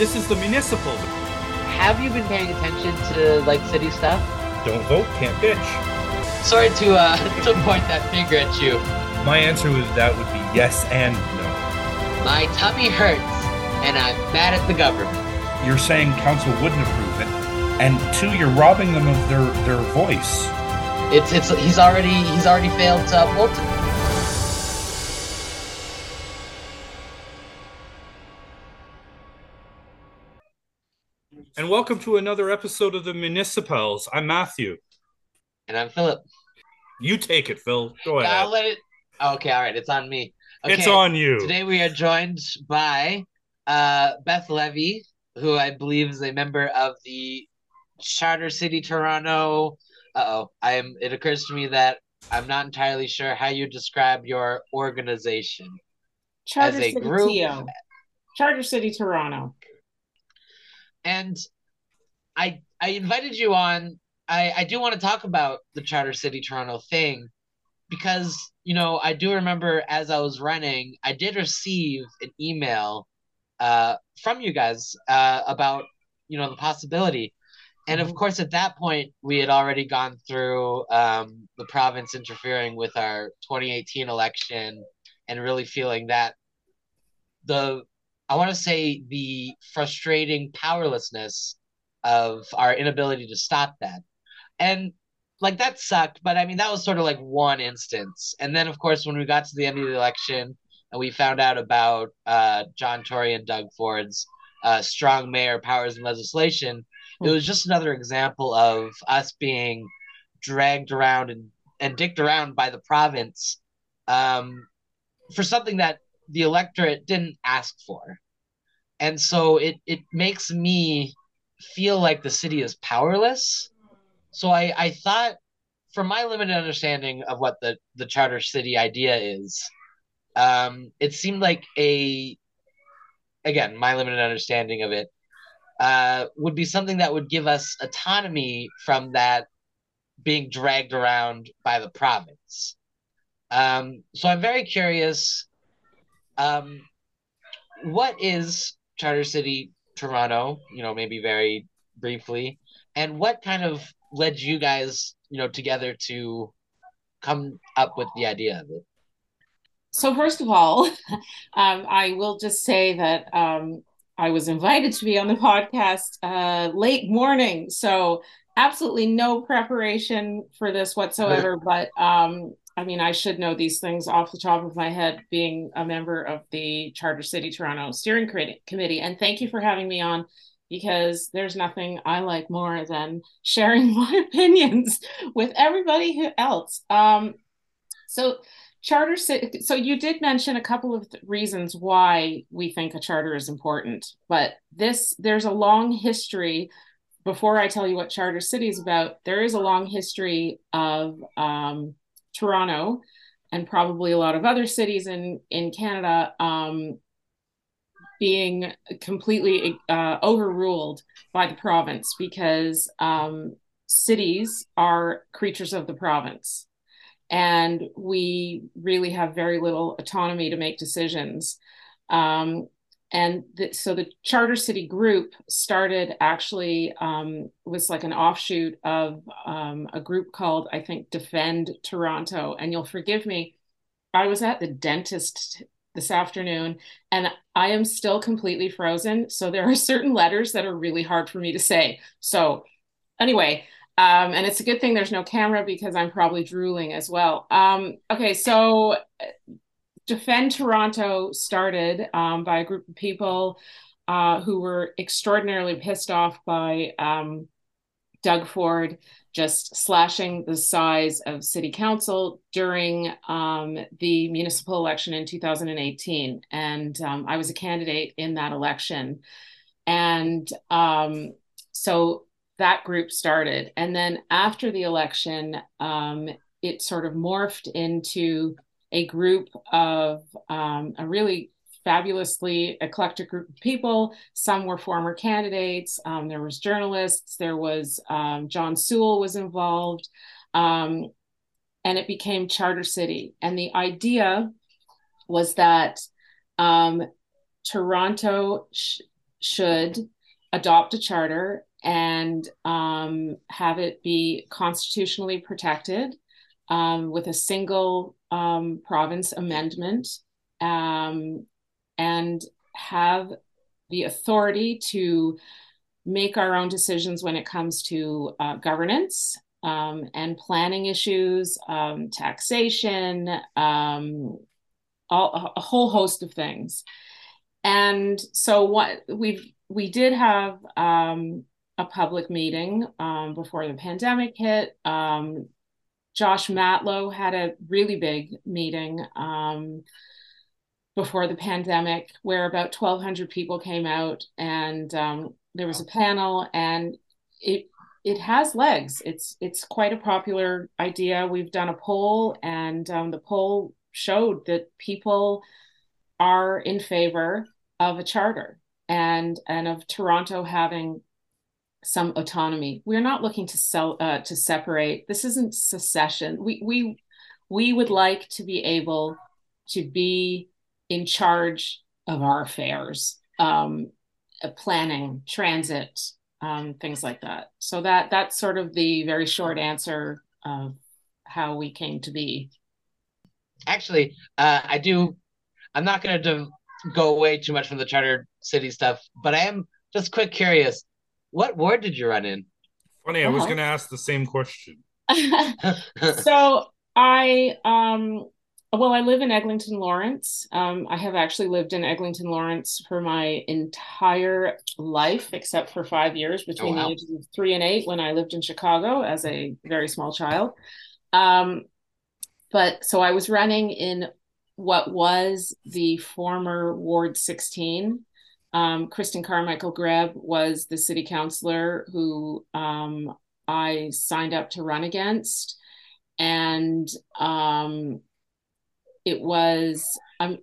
this is the municipal. Have you been paying attention to like city stuff? Don't vote, can't bitch. Sorry to uh to point that finger at you. My answer with that would be yes and no. My tummy hurts, and I'm mad at the government. You're saying council wouldn't approve it, and two, you're robbing them of their their voice. It's it's he's already he's already failed to uphold And welcome to another episode of the Municipals. I'm Matthew. And I'm Philip. You take it, Phil. Go ahead. I'll let it. Okay, all right, it's on me. Okay, It's on you. Today we are joined by uh, Beth Levy, who I believe is a member of the Charter City Toronto. Uh oh, I am. It occurs to me that I'm not entirely sure how you describe your organization. Charter As a City group- TO. Charter City Toronto. And I I invited you on. I I do want to talk about the Charter City Toronto thing because you know I do remember as I was running, I did receive an email uh from you guys uh about you know the possibility. And of Mhm. course, at that point, we had already gone through um, the province interfering with our 2018 election and really feeling that the I want to say the frustrating powerlessness of our inability to stop that. And like that sucked, but I mean that was sort of like one instance. And then of course when we got to the end of the election and we found out about uh, John Tory and Doug Ford's uh, strong mayor powers and legislation, it was just another example of us being dragged around and, and dicked around by the province um, for something that the electorate didn't ask for. And so it, it makes me feel like the city is powerless. So I, I thought, from my limited understanding of what the, the charter city idea is, um, it seemed like a, again, my limited understanding of it, uh, would be something that would give us autonomy from that being dragged around by the province. Um, so I'm very curious. Um, what is Charter City Toronto? You know, maybe very briefly, and what kind of led you guys, you know, together to come up with the idea of it? So first of all, um, I will just say that um, I was invited to be on the podcast uh, late morning, so absolutely no preparation for this whatsoever. But um, I mean, I should know these things off the top of my head, being a member of the Charter City Toronto Steering Committee. And thank you for having me on, because there's nothing I like more than sharing my opinions with everybody who else. Um, so charter city so you did mention a couple of th- reasons why we think a charter is important but this there's a long history before i tell you what charter city is about there is a long history of um, toronto and probably a lot of other cities in in canada um, being completely uh, overruled by the province because um, cities are creatures of the province and we really have very little autonomy to make decisions. Um, and th- so the Charter City Group started actually um, was like an offshoot of um, a group called I think Defend Toronto. And you'll forgive me, I was at the dentist this afternoon and I am still completely frozen. So there are certain letters that are really hard for me to say. So anyway, um, and it's a good thing there's no camera because I'm probably drooling as well. Um, okay, so Defend Toronto started um, by a group of people uh, who were extraordinarily pissed off by um, Doug Ford just slashing the size of city council during um, the municipal election in 2018. And um, I was a candidate in that election. And um, so that group started. And then after the election, um, it sort of morphed into a group of um, a really fabulously eclectic group of people. Some were former candidates. Um, there was journalists. There was um, John Sewell was involved, um, and it became Charter City. And the idea was that um, Toronto sh- should adopt a charter and um, have it be constitutionally protected um, with a single um, province amendment um, and have the authority to make our own decisions when it comes to uh, governance um, and planning issues, um, taxation, um, all, a whole host of things. And so what we've we did have um, a public meeting before the pandemic hit. Um, Josh Matlow had a really big meeting before the pandemic where about 1200 people came out and um, there was a panel and it it has legs. It's it's quite a popular idea. We've done a poll and um, the poll showed that people are in favor of a charter and and of toronto having some autonomy we're not looking to sell uh, to separate this isn't secession we we we would like to be able to be in charge of our affairs, um, uh, planning, transit, um, things like that. So that that's sort of the very short answer of how we came to be. Actually, uh, I do. I'm not going to go away too much from the charter city stuff, but I am just quick curious. What ward did you run in? Funny, I was uh-huh. going to ask the same question. so I um well, I live in Eglinton Lawrence. Um, I have actually lived in Eglinton Lawrence for my entire life, except for five years between oh, wow. the ages of three and eight when I lived in Chicago as a very small child. Um, but so I was running in what was the former Ward 16. Um, Christin Carmichael Greb was the city councilor who um, I signed up to run against. And um, it was i'm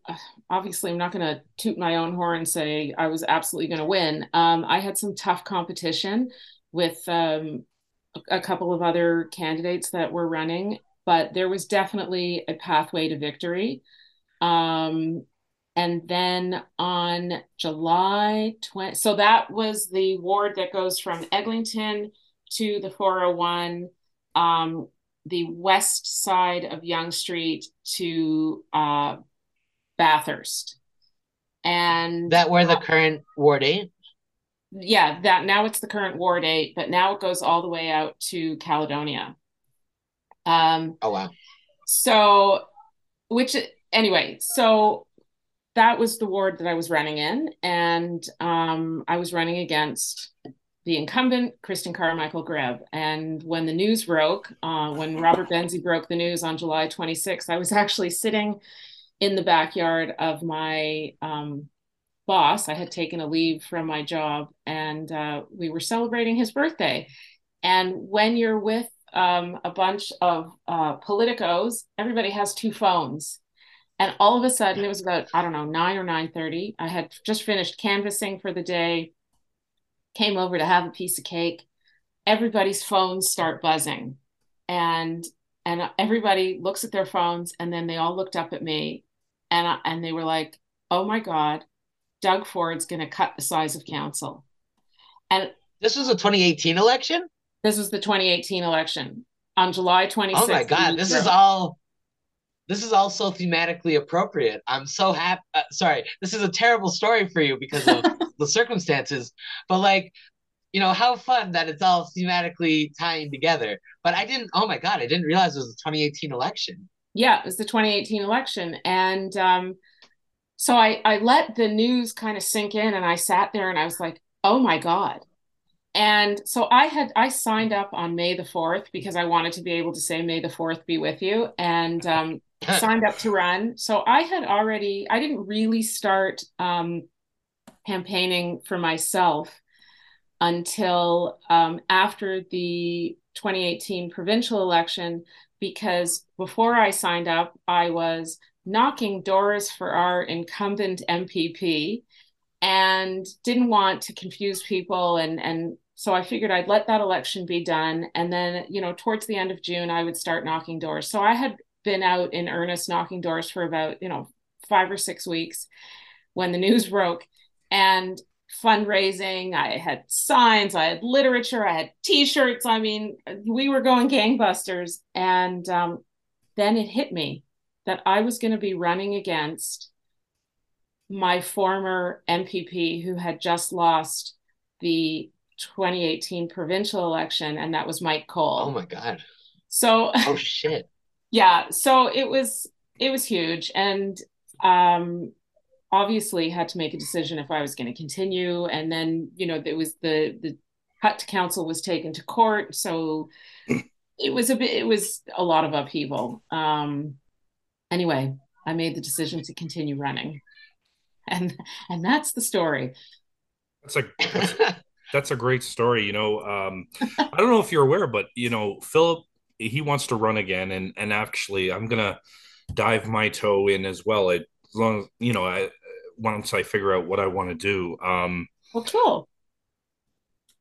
obviously i'm not going to toot my own horn and say i was absolutely going to win um, i had some tough competition with um, a couple of other candidates that were running but there was definitely a pathway to victory um, and then on july 20 so that was the ward that goes from eglinton to the 401 um, the west side of Yonge Street to uh, Bathurst. And that where the uh, current Ward 8? Yeah, that now it's the current Ward 8, but now it goes all the way out to Caledonia. Um, oh, wow. So, which, anyway, so that was the ward that I was running in. And um, I was running against the incumbent, Christin Carmichael Greb. And when the news broke, uh, when Robert Benzie broke the news on July 26th, I was actually sitting in the backyard of my um, boss. I had taken a leave from my job and uh, we were celebrating his birthday. And when you're with um, a bunch of uh, politicos, everybody has two phones. And all of a sudden, it was about I don't know nine or nine thirty. I had just finished canvassing for the day came over to have a piece of cake. Everybody's phones start buzzing. And and everybody looks at their phones and then they all looked up at me. And and they were like oh my god doug ford's going to cut the size of council. And this was a 2018 election? This was the 2018 election. On july 26th oh my god this is all this is all so thematically appropriate i'm so happy uh, sorry this is a terrible story for you because of the circumstances, but like, you know, how fun that it's all thematically tying together. But I didn't, oh my God, I didn't realize it was the 2018 election. Yeah, it was the 2018 election. And um, so I, I let the news kind of sink in and I sat there and I was like, oh my God. And so I had I signed up on May the 4th because I wanted to be able to say May the 4th be with you and um, signed up to run. So I had already I didn't really start um, campaigning for myself until um, after the 2018 provincial election because before I signed up, I was knocking doors for our incumbent MPP and didn't want to confuse people and and so I figured I'd let that election be done and then you know towards the end of June I would start knocking doors. So I had been out in earnest knocking doors for about you know 5 or 6 weeks when the news broke and fundraising, I had signs, I had literature, I had t-shirts. I mean, we were going gangbusters. And um, then it hit me that I was going to be running against my former MPP who had just lost the 2018 provincial election, and that was Mike Colle. Oh my God. So, oh shit. yeah. So it was, it was huge. And, um, obviously had to make a decision if I was going to continue. And then, you know, there was the, the cut to council was taken to court. So it was a bit, it was a lot of upheaval. Um, anyway, I made the decision to continue running. And, and that's the story. That's a, that's, that's a great story. You know, um, I don't know if you're aware, but you know, Philip, he wants to run again. And, and actually I'm going to dive my toe in as well. It, as long as, you know, I, once I figure out what I want to do. Um, well, cool.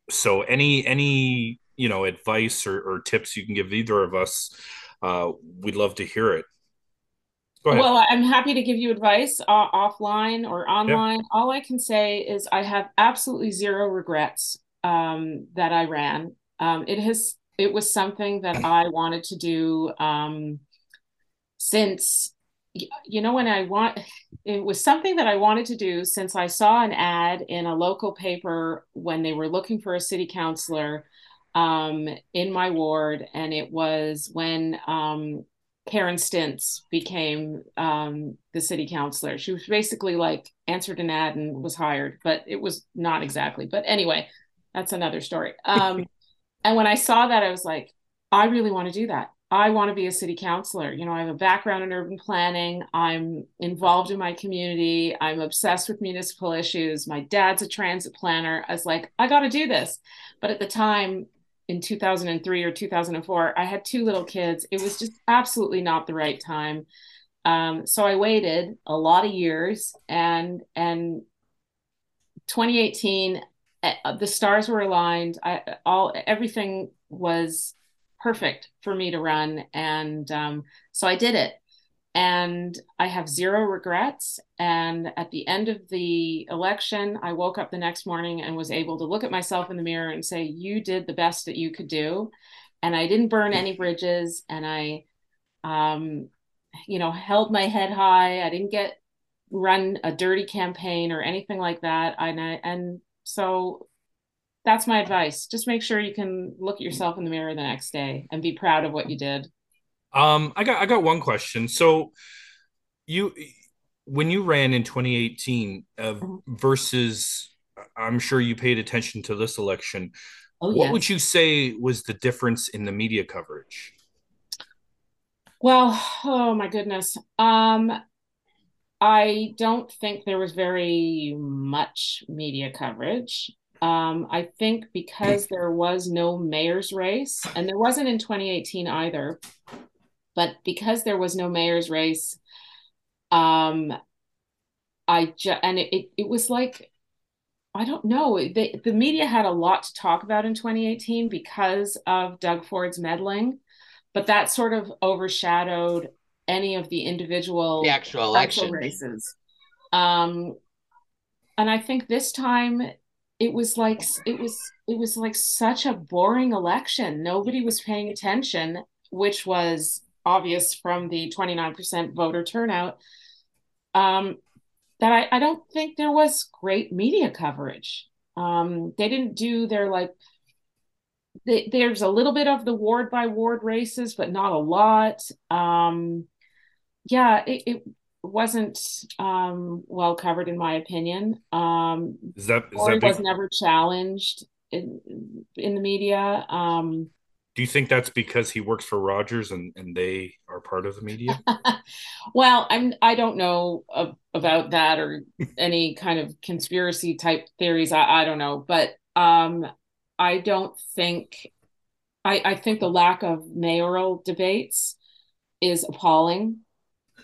So any, any, you know, advice or, or tips you can give either of us, uh, we'd love to hear it. Well, I'm happy to give you advice uh, offline or online. Yeah. All I can say is I have absolutely zero regrets um, that I ran. Um, it has it was something that I wanted to do um, since you know when I want it was something that I wanted to do since I saw an ad in a local paper when they were looking for a city councilor um, in my ward, and it was when um, Karen Stintz became um, the city councilor. She was basically like answered an ad and was hired, but it was not exactly. But anyway, that's another story. Um, and when I saw that, I was like, I really want to do that. I want to be a city councilor. You know, I have a background in urban planning. I'm involved in my community. I'm obsessed with municipal issues. My dad's a transit planner. I was like, I got to do this. But at the time, in 2003 or 2004 i had two little kids. It was just absolutely not the right time. Um, so i waited a lot of years and and 2018 eh, the stars were aligned. I all everything was perfect for me to run. And um, so i did it and I have zero regrets. And at the end of the election, I woke up the next morning and was able to look at myself in the mirror and say, You did the best that you could do. And I didn't burn any bridges. And I, um, you know, held my head high. I didn't get run a dirty campaign or anything like that. And I, and so that's my advice. Just make sure you can look at yourself in the mirror the next day and be proud of what you did. Um, I got I got one question. So, you when you ran in 2018 uh, mm-hmm. versus, I'm sure you paid attention to this election. Oh, what yes. would you say was the difference in the media coverage? Well, oh my goodness. Um, I don't think there was very much media coverage. Um, I think because there was no mayor's race, and there wasn't in 2018 either, but because there was no mayor's race, um, I just and it, it, it was like I don't know. The, the media had a lot to talk about in 2018 because of Doug Ford's meddling, but that sort of overshadowed any of the individual the actual election races. Um, and I think this time it was like it was it was like such a boring election. Nobody was paying attention, which was obvious from the 29% voter turnout um, that I, I don't think there was great media coverage. Um, they didn't do their like, they, there's a little bit of the ward by ward races, but not a lot. Um, yeah, it, it wasn't um, well covered in my opinion. Um, is that, is that was never challenged in in the media. Um, do you think that's because he works for Rogers and, and they are part of the media? well, I'm I don't know uh, about that or any kind of conspiracy type theories. I, I don't know, but um, I don't think I, I think the lack of mayoral debates is appalling.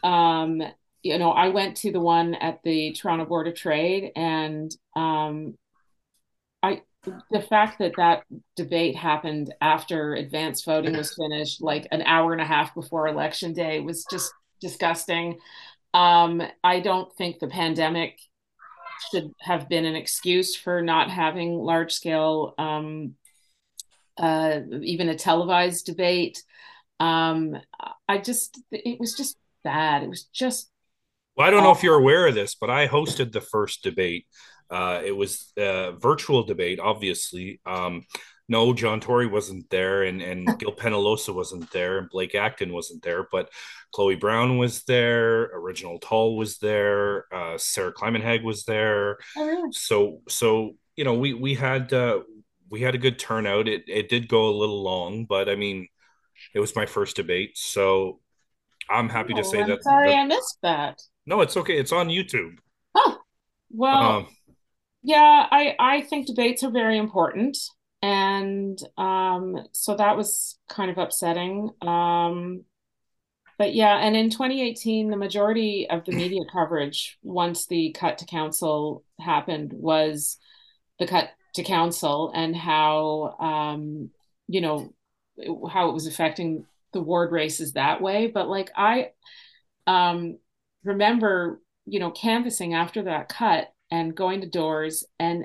Um, you know, I went to the one at the Toronto Board of Trade, and um, I the fact that that debate happened after advanced voting was finished, like an hour and a half before election day, was just disgusting. Um, I don't think the pandemic should have been an excuse for not having large scale, um, uh, even a televised debate. Um, I just, it was just bad. It was just. Well, I don't know if you're aware of this, but I hosted the first debate. Uh, it was a virtual debate, obviously. Um, no, John Tory wasn't there, and and Gil Penalosa wasn't there, and Blake Acton wasn't there, but Chloe Brown was there, Reginald Tull was there, uh, Sarah Climenhaga was there. Oh, really? So so you know we we had uh, we had a good turnout. It it did go a little long, but I mean, it was my first debate, so I'm happy oh, to say I'm that. Sorry, that, I missed that. No, it's okay. It's on YouTube. Oh well. Um, yeah, I I think debates are very important and um, so that was kind of upsetting. Um, but yeah, and in 2018, the majority of the media coverage, once the cut to council happened, was the cut to council and how um, you know how it was affecting the ward races that way. But like I um, remember, you know, canvassing after that cut and going to doors and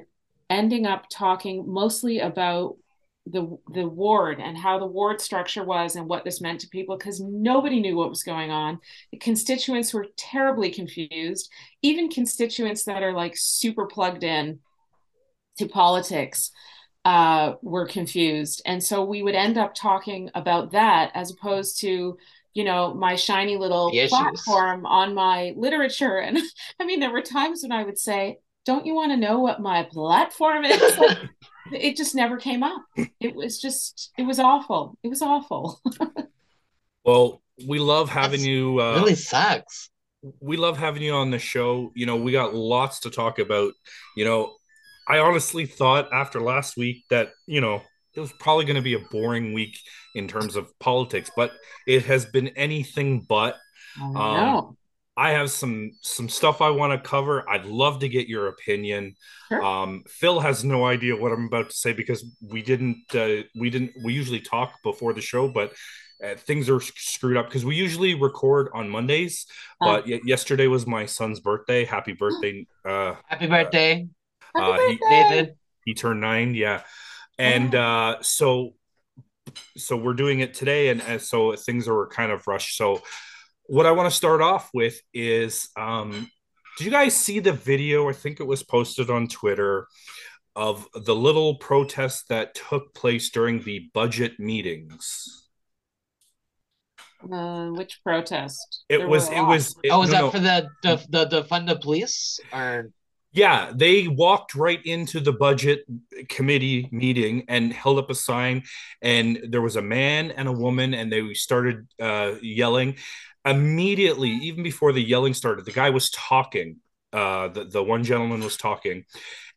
ending up talking mostly about the the ward and how the ward structure was and what this meant to people because nobody knew what was going on. The constituents were terribly confused. Even constituents that are like super plugged in to politics uh, were confused. And so we would end up talking about that as opposed to you know my shiny little platform on my literature and i mean there were times when i would say don't you want to know what my platform is? Like, it just never came up. It was just, it was awful. It was awful. well, we love having That's you. Uh, really sucks. We love having you on the show. You know, we got lots to talk about. You know, I honestly thought after last week that, you know, it was probably going to be a boring week in terms of politics, but it has been anything but. Um, I have some some stuff I want to cover. I'd love to get your opinion. Sure. Um, Phil has no idea what I'm about to say because we didn't uh, we didn't we usually talk before the show, but uh, things are screwed up because we usually record on Mondays. But y- yesterday was my son's birthday. Happy birthday! Uh, Happy birthday, uh, Happy birthday. He, David. He turned nine. Yeah, and uh, so so we're doing it today, and, and so things are kind of rushed. So what I want to start off with is um, did you guys see the video? I think it was posted on Twitter of the little protest that took place during the budget meetings. Uh, which protest? It there was. It was. It, oh, was no, that no. for the the the, the fund the police or? Yeah, they walked right into the budget committee meeting and held up a sign, and there was a man and a woman, and they started uh, yelling immediately, even before the yelling started, the guy was talking. Uh, the the one gentleman was talking,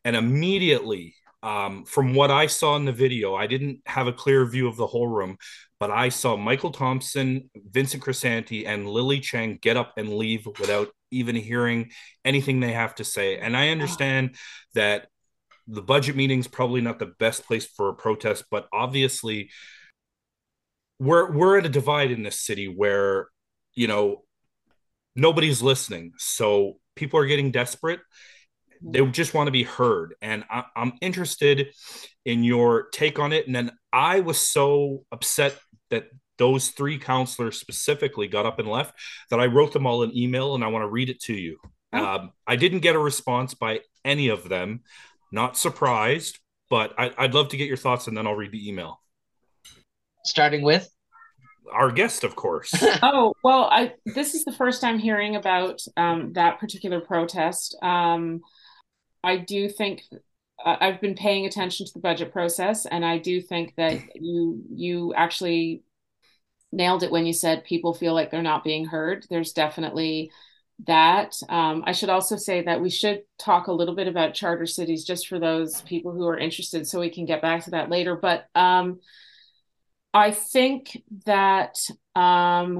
and immediately, um, from what I saw in the video, I didn't have a clear view of the whole room, but I saw Michael Thompson, Vincent Crisanti, and Lily Cheng get up and leave without even hearing anything they have to say. And I understand that the budget meeting is probably not the best place for a protest, but obviously we're we're at a divide in this city where you know, nobody's listening. So people are getting desperate. Mm-hmm. They just want to be heard. And I, am interested in your take on it. And then I was so upset that those three counselors specifically got up and left that I wrote them all an email and I want to read it to you. Oh. Um, I didn't get a response by any of them. Not surprised, but I, I'd love to get your thoughts and then I'll read the email. Starting with our guest, of course. oh well, I this is the first time hearing about um, that particular protest. Um, I do think uh, I've been paying attention to the budget process, and I do think that you you actually nailed it when you said people feel like they're not being heard. There's definitely that. Um, I should also say that we should talk a little bit about charter cities just for those people who are interested, so we can get back to that later. But um, I think that, um,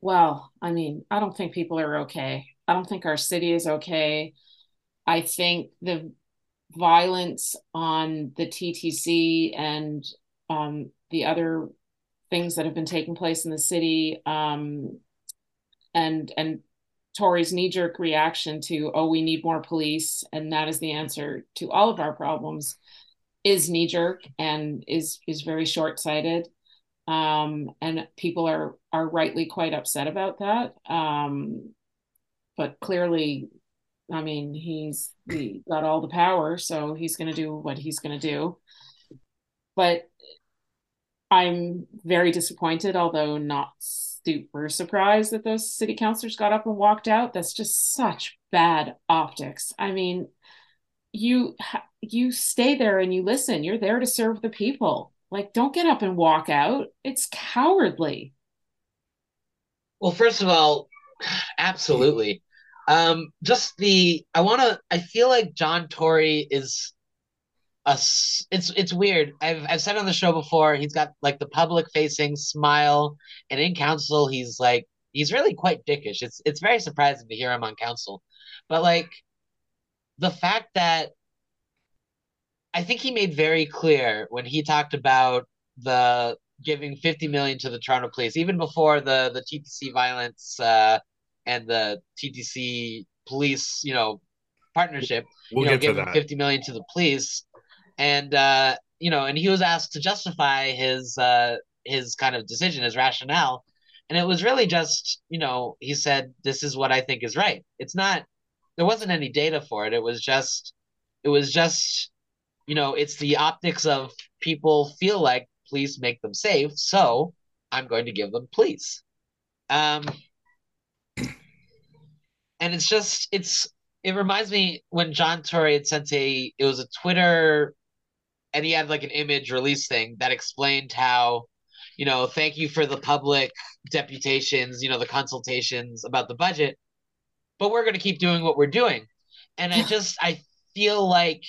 well, I mean, I don't think people are okay. I don't think our city is okay. I think the violence on the TTC and um, the other things that have been taking place in the city um, and and Tory's knee jerk reaction to, oh, we need more police, and that is the answer to all of our problems, is knee jerk and is is very short sighted. Um, and people are are rightly quite upset about that. Um, but clearly, I mean, he's he got all the power, so he's going to do what he's going to do. But I'm very disappointed, although not super surprised that those city councilors got up and walked out. That's just such bad optics. I mean, you you stay there and you listen. You're there to serve the people. Like, don't get up and walk out. It's cowardly. Well, first of all, absolutely. Um, just the I want to. I feel like John Tory is a. It's it's weird. I've I've said on the show before. He's got like the public facing smile, and in council, he's like he's really quite dickish. It's it's very surprising to hear him on council, but like the fact that I think he made very clear when he talked about the giving 50 million to the Toronto police, even before the the TTC violence uh, and the TTC police, you know, partnership. We'll you know, giving 50 million to the police, and uh, you know, and he was asked to justify his uh, his kind of decision, his rationale, and it was really just, you know, he said, "This is what I think is right." It's not. There wasn't any data for it. It was just. It was just you know, it's the optics of people feel like police make them safe, so I'm going to give them police. Um, and it's just it's it reminds me when John Tory had sent a it was a Twitter and he had like an image release thing that explained how you know thank you for the public deputations you know the consultations about the budget but we're going to keep doing what we're doing. And i just i feel like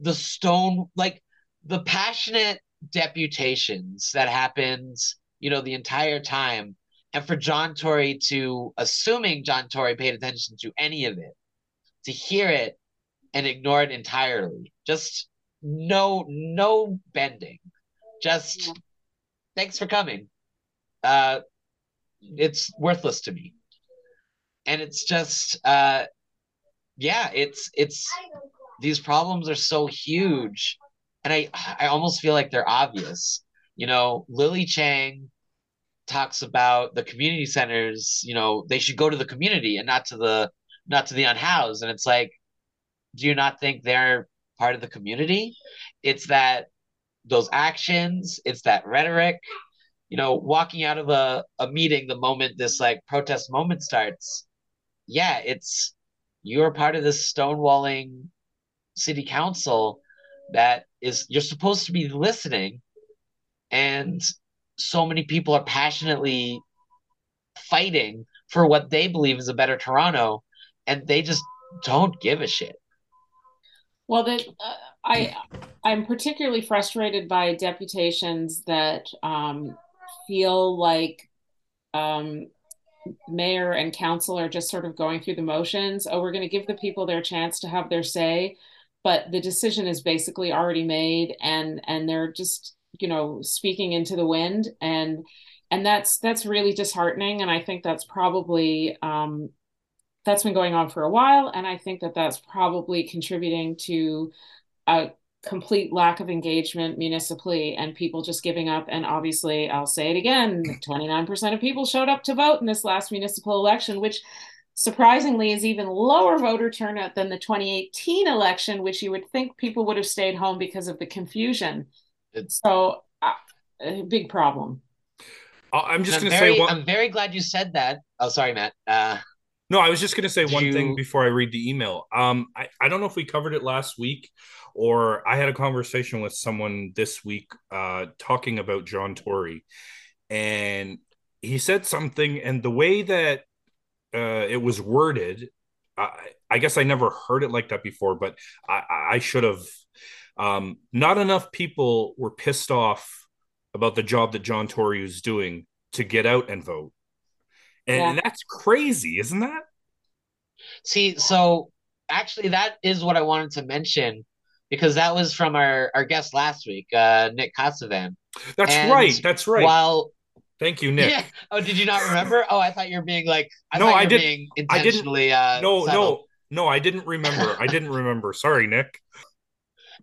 the stone like the passionate deputations that happens you know the entire time and for john tory to assuming john tory paid attention to any of it to hear it and ignore it entirely just no no bending. Just thanks for coming. Uh it's worthless to me. And it's just uh yeah it's it's these problems are so huge. And i i almost feel like they're obvious. You know lily cheng talks about the community centers you know they should go to the community and not to the not to the unhoused. And it's like do you not think they're part of the community it's that those actions it's that rhetoric you know walking out of a, a meeting the moment this like protest moment starts yeah it's you're part of this stonewalling city council that is you're supposed to be listening and so many people are passionately fighting for what they believe is a better Toronto and they just don't give a shit. Well, that uh, I I'm particularly frustrated by deputations that um, feel like um, mayor and council are just sort of going through the motions. Oh, we're going to give the people their chance to have their say, but the decision is basically already made and and they're just you know speaking into the wind and and that's that's really disheartening and i think that's probably um, that's been going on for a while and i think that that's probably contributing to a complete lack of engagement municipally and people just giving up and obviously i'll say it again 29% of people showed up to vote in this last municipal election which surprisingly is even lower voter turnout than the 2018 election, which you would think people would have stayed home because of the confusion. It's, so, uh, a big problem. Uh, I'm just going to say. One... I'm very glad you said that. Oh, sorry, Matt. Uh, no, I was just going to say one you... thing before I read the email. Um, I, I don't know if we covered it last week or I had a conversation with someone this week uh, talking about John Tory. And he said something, and the way that uh, it was worded. I, I guess I never heard it like that before, but I, I should have. Um, not enough people were pissed off about the job that John Tory was doing to get out and vote. And, yeah. and that's crazy, isn't that? See, so actually, that is what I wanted to mention because that was from our, our guest last week, uh, Nick Casavan. That's and right. That's right. While Thank you, Nick. Yeah. Oh, did you not remember? Oh, I thought you were being like. I No, thought you I didn't- Being I didn't- intentionally. Uh, no, subtle. no, no, I didn't remember. I didn't remember. Sorry, Nick.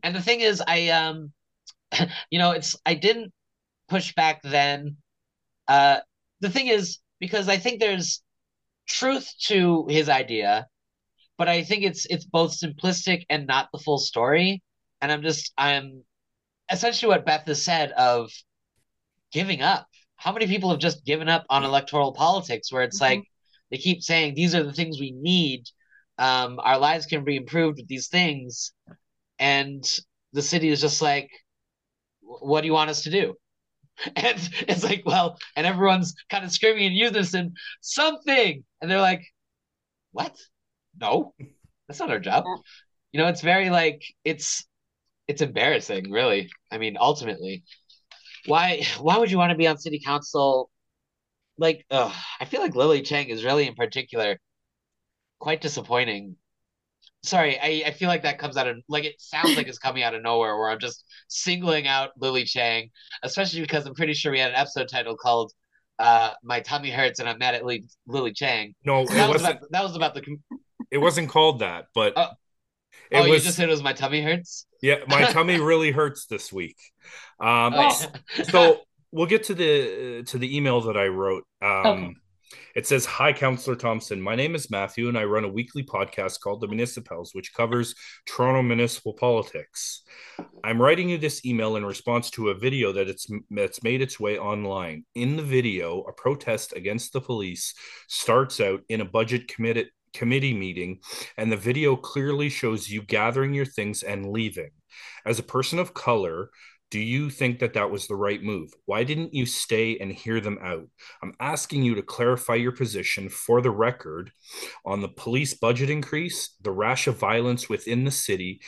And the thing is, I um, you know, it's I didn't push back then. Uh, the thing is because I think there's truth to his idea, but I think it's it's both simplistic and not the full story. And I'm just I'm essentially what Beth has said of giving up. How many people have just given up on electoral politics where it's Mhm. like they keep saying these are the things we need. Um, our lives can be improved with these things, and the city is just like, what do you want us to do? And it's like, well, and everyone's kind of screaming in unison, something. And they're like, what? No, that's not our job. You know, it's very like, it's, it's embarrassing, really. I mean, ultimately, why, why would you want to be on city council? Like, ugh, I feel like Lily Cheng is really in particular quite disappointing. Sorry, I, I feel like that comes out of like it sounds like it's coming out of nowhere where I'm just singling out Lily Cheng, especially because I'm pretty sure we had an episode title called uh My Tummy Hurts and I'm Mad at Lily, Lily Cheng. No, That it was wasn't. about that was about the It wasn't called that, but Oh. it Oh, you was. just said it was My Tummy Hurts? yeah, my tummy really hurts this week. Um, Oh, yeah. so we'll get to the to the email that I wrote. Um, Okay. It says, "Hi, Councillor Thompson. My name is Matthew, and I run a weekly podcast called The Municipals, which covers Toronto municipal politics. I'm writing you this email in response to a video that it's that's made its way online. In the video, a protest against the police starts out in a budget committee committee meeting, and the video clearly shows you gathering your things and leaving. As a person of color." Do you think that that was the right move? Why didn't you stay and hear them out? I'm asking you to clarify your position for the record on the police budget increase, the rash of violence within the city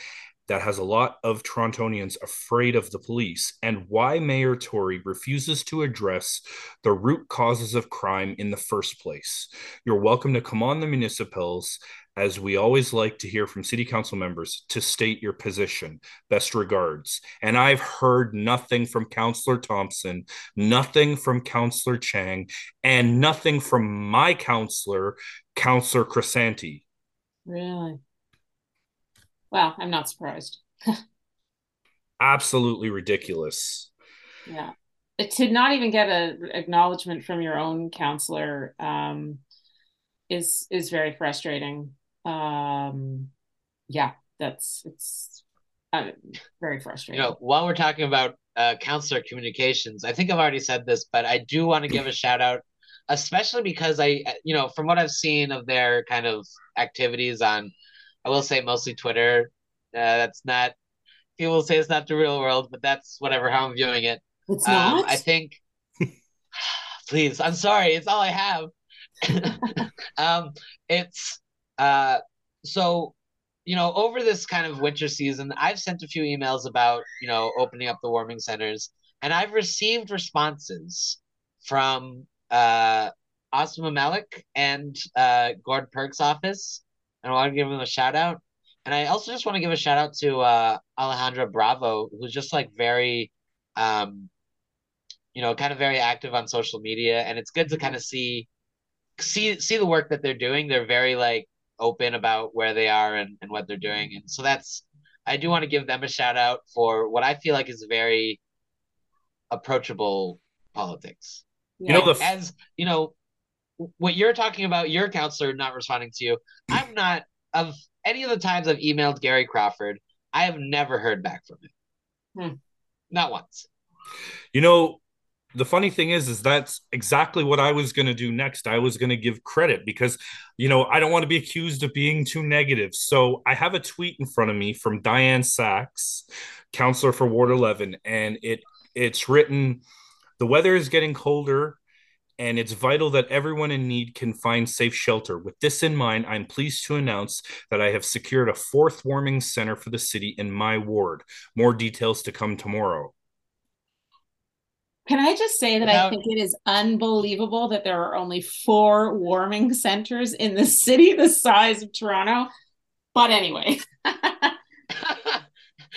that has a lot of Torontonians afraid of the police, and why Mayor Tory refuses to address the root causes of crime in the first place. You're welcome to come on the municipals, as we always like to hear from city council members, to state your position. Best regards. And I've heard nothing from Councillor Thompson, nothing from Councillor Cheng, and nothing from my counselor, Councillor Crisanti. Really? Well, I'm not surprised. Absolutely ridiculous. Yeah. To not even get a acknowledgement from your own counselor um, is is very frustrating. Um, yeah, that's it's uh, very you know, while we're talking about uh, counselor communications, I think I've already said this, but I do want to give a shout out, especially because I, you know, from what I've seen of their kind of activities on, I will say mostly Twitter. Uh, that's not, people will say it's not the real world, but that's whatever, how I'm viewing it. It's Um, not. I think, please, I'm sorry, it's all I have. um, it's, uh, so you know, over this kind of winter season, I've sent a few emails about, you know, opening up the warming centers, and I've received responses from uh Ausma Malik and uh Gord Perks' office. And I want to give them a shout out. And I also just want to give a shout out to uh Alejandra Bravo, who's just like very um you know, kind of very active on social media. And it's good to kind of see see see the work that they're doing. They're very like open about where they are and, and what they're doing. And so that's I do want to give them a shout out for what I feel like is very approachable politics. You know, Yeah. the As you know, what you're talking about, your counselor not responding to you. I'm not of any of the times I've emailed Gary Crawford, I have never heard back from him. Hmm. Not once. You know, the funny thing is, is that's exactly what I was going to do next. I was going to give credit because, you know, I don't want to be accused of being too negative. So I have a tweet in front of me from Dianne Saxe, counselor for Ward 11, and it it's written, "The weather is getting colder." And it's vital that everyone in need can find safe shelter. With this in mind, I'm pleased to announce that I have secured a fourth warming center for the city in my ward. More details to come tomorrow. Can I just say that I think it is unbelievable that there are only four warming centers in the city the size of Toronto? But anyway,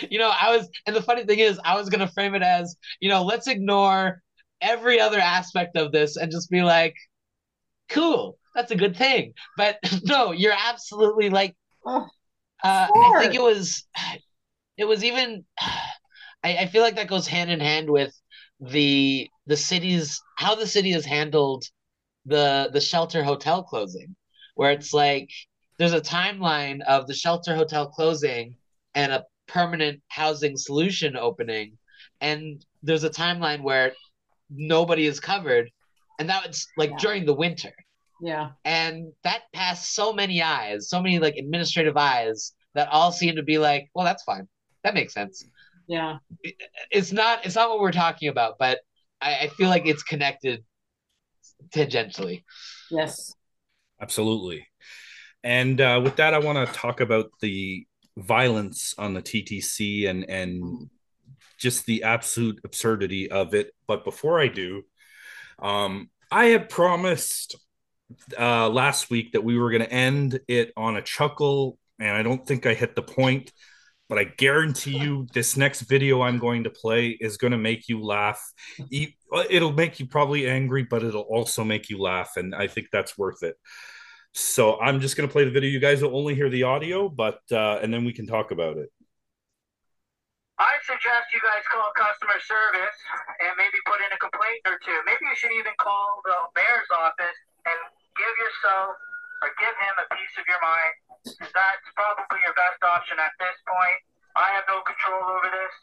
you know, I was, and the funny thing is, I was gonna frame it as, you know, let's ignore every other aspect of this and just be like, cool, that's a good thing. But no, you're absolutely like, oh, uh, I think it was, it was even, I, I feel like that goes hand in hand with the the city's how the city has handled the the shelter hotel closing, where it's like there's a timeline of the shelter hotel closing and a permanent housing solution opening, and there's a timeline where nobody is covered, and that was like yeah. during the winter. Yeah. And that passed so many eyes, so many like administrative eyes that all seem to be like, well, that's fine. That makes sense. Yeah. It's not it's not what we're talking about, but I, I feel like it's connected tangentially. Yes. Absolutely. And uh, with that, I want to talk about the violence on the TTC and and just the absolute absurdity of it. But before I do, um, I had promised uh, last week that we were going to end it on a chuckle, and I don't think I hit the point. But I guarantee you, this next video I'm going to play is going to make you laugh. It'll make you probably angry, but it'll also make you laugh, and I think that's worth it. So I'm just going to play the video. You guys will only hear the audio, but uh, and then we can talk about it. I suggest you guys call customer service and maybe put in a complaint or two. Maybe you should even call the mayor's office and give yourself give him a piece of your mind. That's probably your best option at this point. I have no control over this.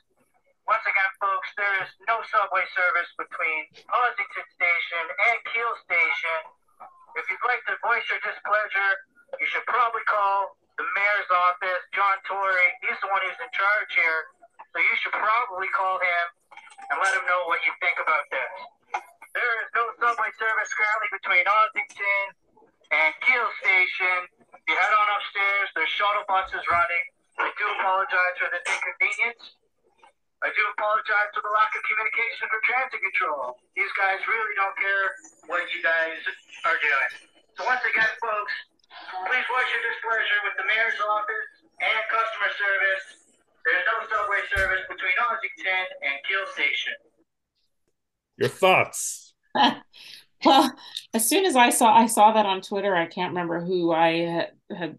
Once again, folks, there is no subway service between Ossington Station and Keele Station if you'd like to voice your displeasure, you should probably call the mayor's office, John Tory. He's the one who's in charge here. So you should probably call him and let him know what you think about this. There is no subway service currently between Ossington and Keele Station. If you head on upstairs, there's shuttle buses running. I do apologize for the inconvenience. I do apologize for the lack of communication for transit control. These guys really don't care what you guys are doing. So once again, folks, please voice your displeasure with the mayor's office and customer service. There's no subway service between Ossington and Keele Station. Your thoughts? well, as soon as I saw I saw that on Twitter, I can't remember who I had, had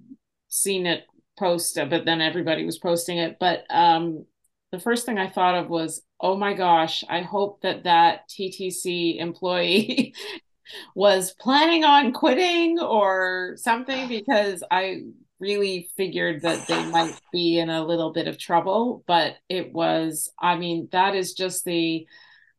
seen it post, but then everybody was posting it. But um, the first thing I thought of was, oh my gosh, I hope that that TTC employee was planning on quitting or something because I really figured that they might be in a little bit of trouble. But it was, I mean, that is just the,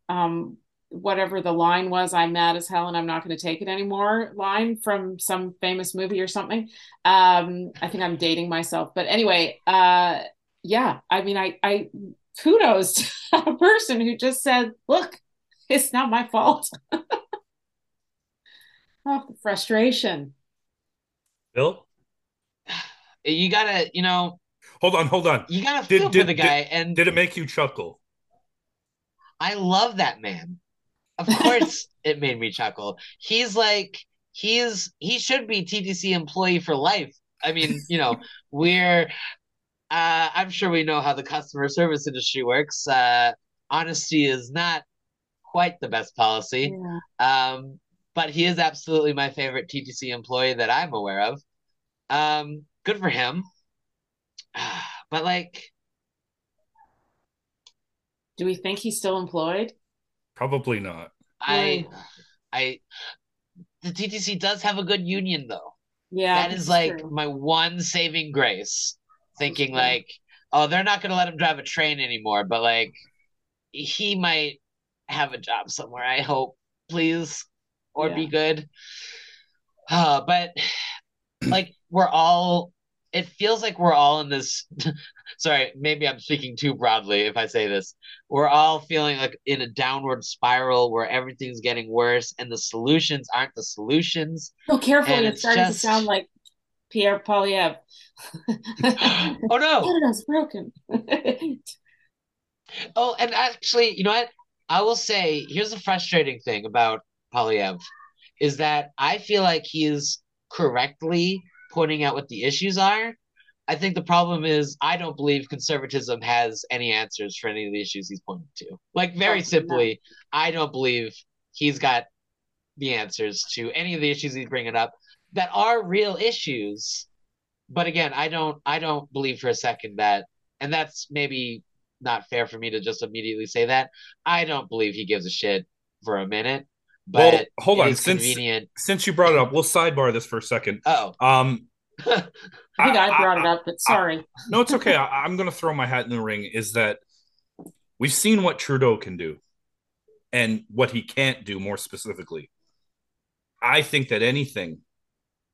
um, whatever the line was, I'm mad as hell and I'm not going to take it anymore line from some famous movie or something. Um, I think I'm dating myself. But anyway, uh, yeah, I mean, I, I kudos to a person who just said, look, it's not my fault. oh, the frustration. Bill? You gotta, you know. Hold on, hold on. You gotta feel did, for the guy. Did, and did it make you chuckle? I love that man. Of course, it made me chuckle. He's like, he's he should be TTC employee for life. I mean, you know, we're uh, I'm sure we know how the customer service industry works. Uh, honesty is not quite the best policy. Yeah. Um, but he is absolutely my favorite TTC employee that I'm aware of. Um, good for him. But like, do we think he's still employed? Probably not. I, I, the TTC does have a good union though. Yeah, that is like true. my one saving grace thinking like, oh, they're not going to let him drive a train anymore, but like he might have a job somewhere. I hope, please, or yeah. be good. Uh, but like we're all it feels like we're all in this sorry maybe i'm speaking too broadly if i say this we're all feeling like in a downward spiral where everything's getting worse and the solutions aren't the solutions so careful it's, it's starting just... to sound like Pierre Poilievre. oh no, Canada's broken. oh, and actually, you know what? I will say here's the frustrating thing about Poilievre is that I feel like he is correctly pointing out what the issues are. I think the problem is I don't believe conservatism has any answers for any of the issues he's pointing to. Like very simply, I don't believe he's got the answers to any of the issues he's bringing up that are real issues. But again, I don't I don't believe for a second that, and that's maybe not fair for me to just immediately say that. I don't believe he gives a shit for a minute. But well, hold on. Since convenient. since you brought it up, we'll sidebar this for a second. Oh, Um, I think I, brought it up, but sorry. no, it's okay. I, I'm going to throw my hat in the ring. Is that we've seen what Trudeau can do, and what he can't do more specifically. I think that anything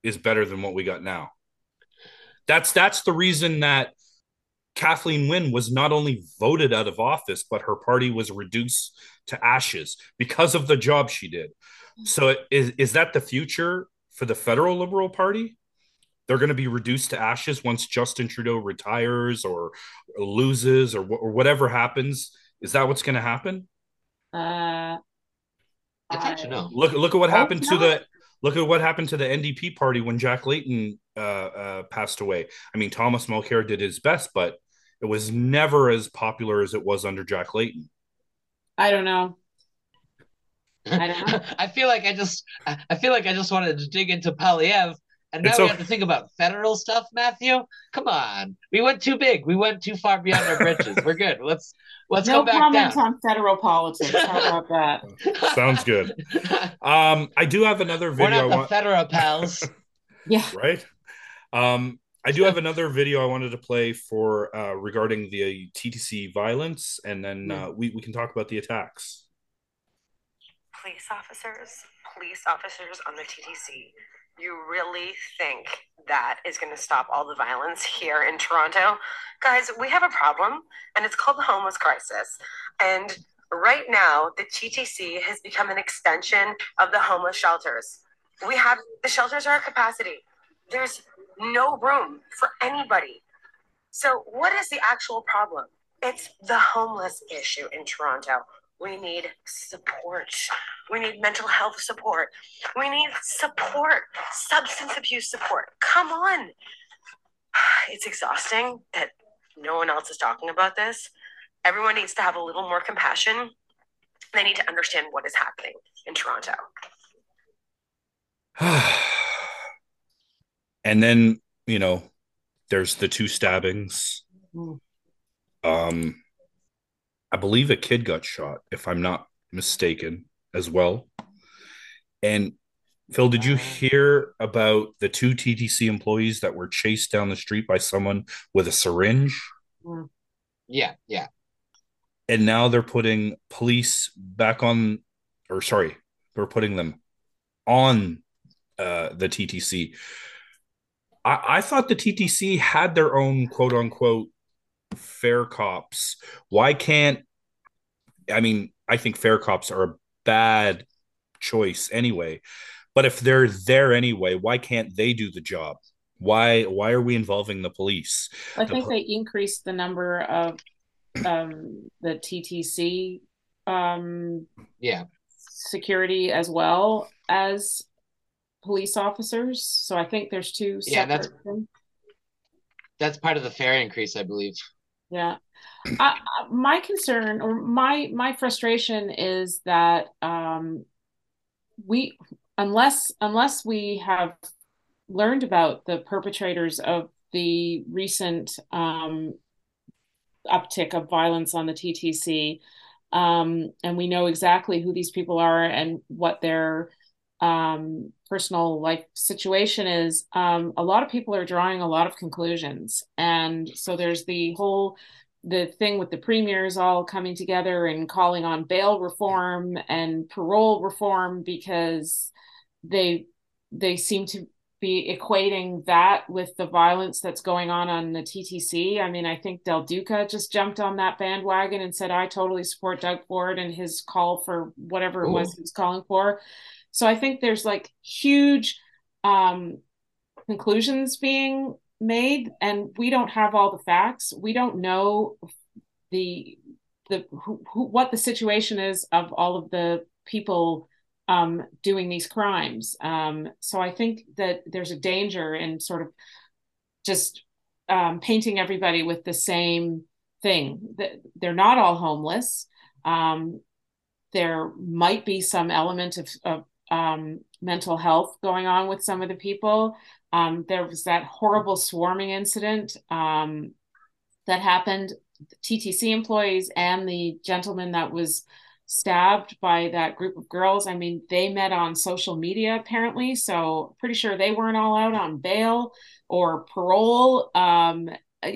is better than what we got now. That's that's the reason that Kathleen Wynne was not only voted out of office, but her party was reduced to ashes because of the job she did. So is is that the future for the federal Liberal Party? They're going to be reduced to ashes once Justin Trudeau retires or loses or, wh- or whatever happens. Is that what's going to happen? Uh, it's hard to I- know. Look look at what happened to the look at what happened to the NDP party when Jack Layton uh, uh, passed away. I mean, Thomas Mulcair did his best, but it was never as popular as it was under Jack Layton. I don't know. I don't know. I feel like I just I I feel like I just wanted to dig into Poilievre, and now It's we okay. have to think about federal stuff, Matthew. Come on, we went too big. We went too far beyond our bridges. We're good. Let's let's no go back comment down. on federal politics. How about that? Sounds good. Um, I do have another We're video. not I the want, federal pals. Yeah. right? Um, I do have another video I wanted to play for uh, regarding the TTC violence, and then uh, we we can talk about the attacks. police officers, police officers on the TTC. You really think that is going to stop all the violence here in Toronto? Guys, we have a problem, and it's called the homeless crisis. And right now, the TTC has become an extension of the homeless shelters. We have the shelters are at capacity. There's no room for anybody. So, what is the actual problem? It's the homeless issue in Toronto. We need support. We need mental health support. We need support, substance abuse support. Come on. It's exhausting that no one else is talking about this. Everyone needs to have a little more compassion. They need to understand what is happening in Toronto. and then you know, there's the two stabbings. Mm. Um, I believe a kid got shot, if I'm not mistaken, as well. And Phil, did you hear about the two TTC employees that were chased down the street by someone with a syringe? yeah, yeah. And now they're putting police back on, or sorry, they're putting them on uh, the TTC. I, I thought the TTC had their own quote unquote fare cops. Why can't I mean, I think fare cops are a bad choice anyway. But if they're there anyway, why can't they do the job? Why why are we involving the police? I The think po- they increased the number of um, the TTC um, Yeah. security as well as police officers. So I think there's two Yeah, that's- things. That's part of the fare increase, I believe. Yeah. I- my concern or my my frustration is that um, we unless unless we have learned about the perpetrators of the recent um, uptick of violence on the TTC, um, and we know exactly who these people are and what their um, personal life situation is, um, a lot of people are drawing a lot of conclusions. And so there's the whole the thing with the premiers all coming together and calling on bail reform and parole reform because they they seem to be equating that with the violence that's going on on the TTC. I mean, I think Del Duca just jumped on that bandwagon and said, I totally support Doug Ford and his call for whatever it was Ooh. he was calling for. So I think there's like huge um, conclusions being made, and we don't have all the facts. We don't know the the who, who, what the situation is of all of the people um, doing these crimes. Um, so I think that there's a danger in sort of just um, painting everybody with the same thing. They're not all homeless. Um, there might be some element of, of um, mental health going on with some of the people. Um, there was that horrible swarming incident um, that happened. The TTC employees and the gentleman that was stabbed by that group of girls. I mean, they met on social media apparently, so pretty sure they weren't all out on bail or parole. Um,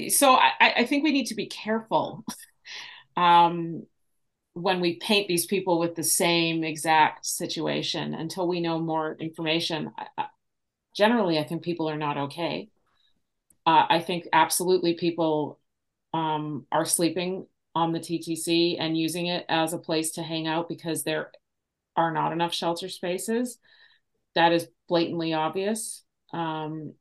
so I, I think we need to be careful um, when we paint these people with the same exact situation until we know more information. Generally, I think people are not okay. Uh, I think absolutely people um, are sleeping on the TTC and using it as a place to hang out because there are not enough shelter spaces. That is blatantly obvious. Um,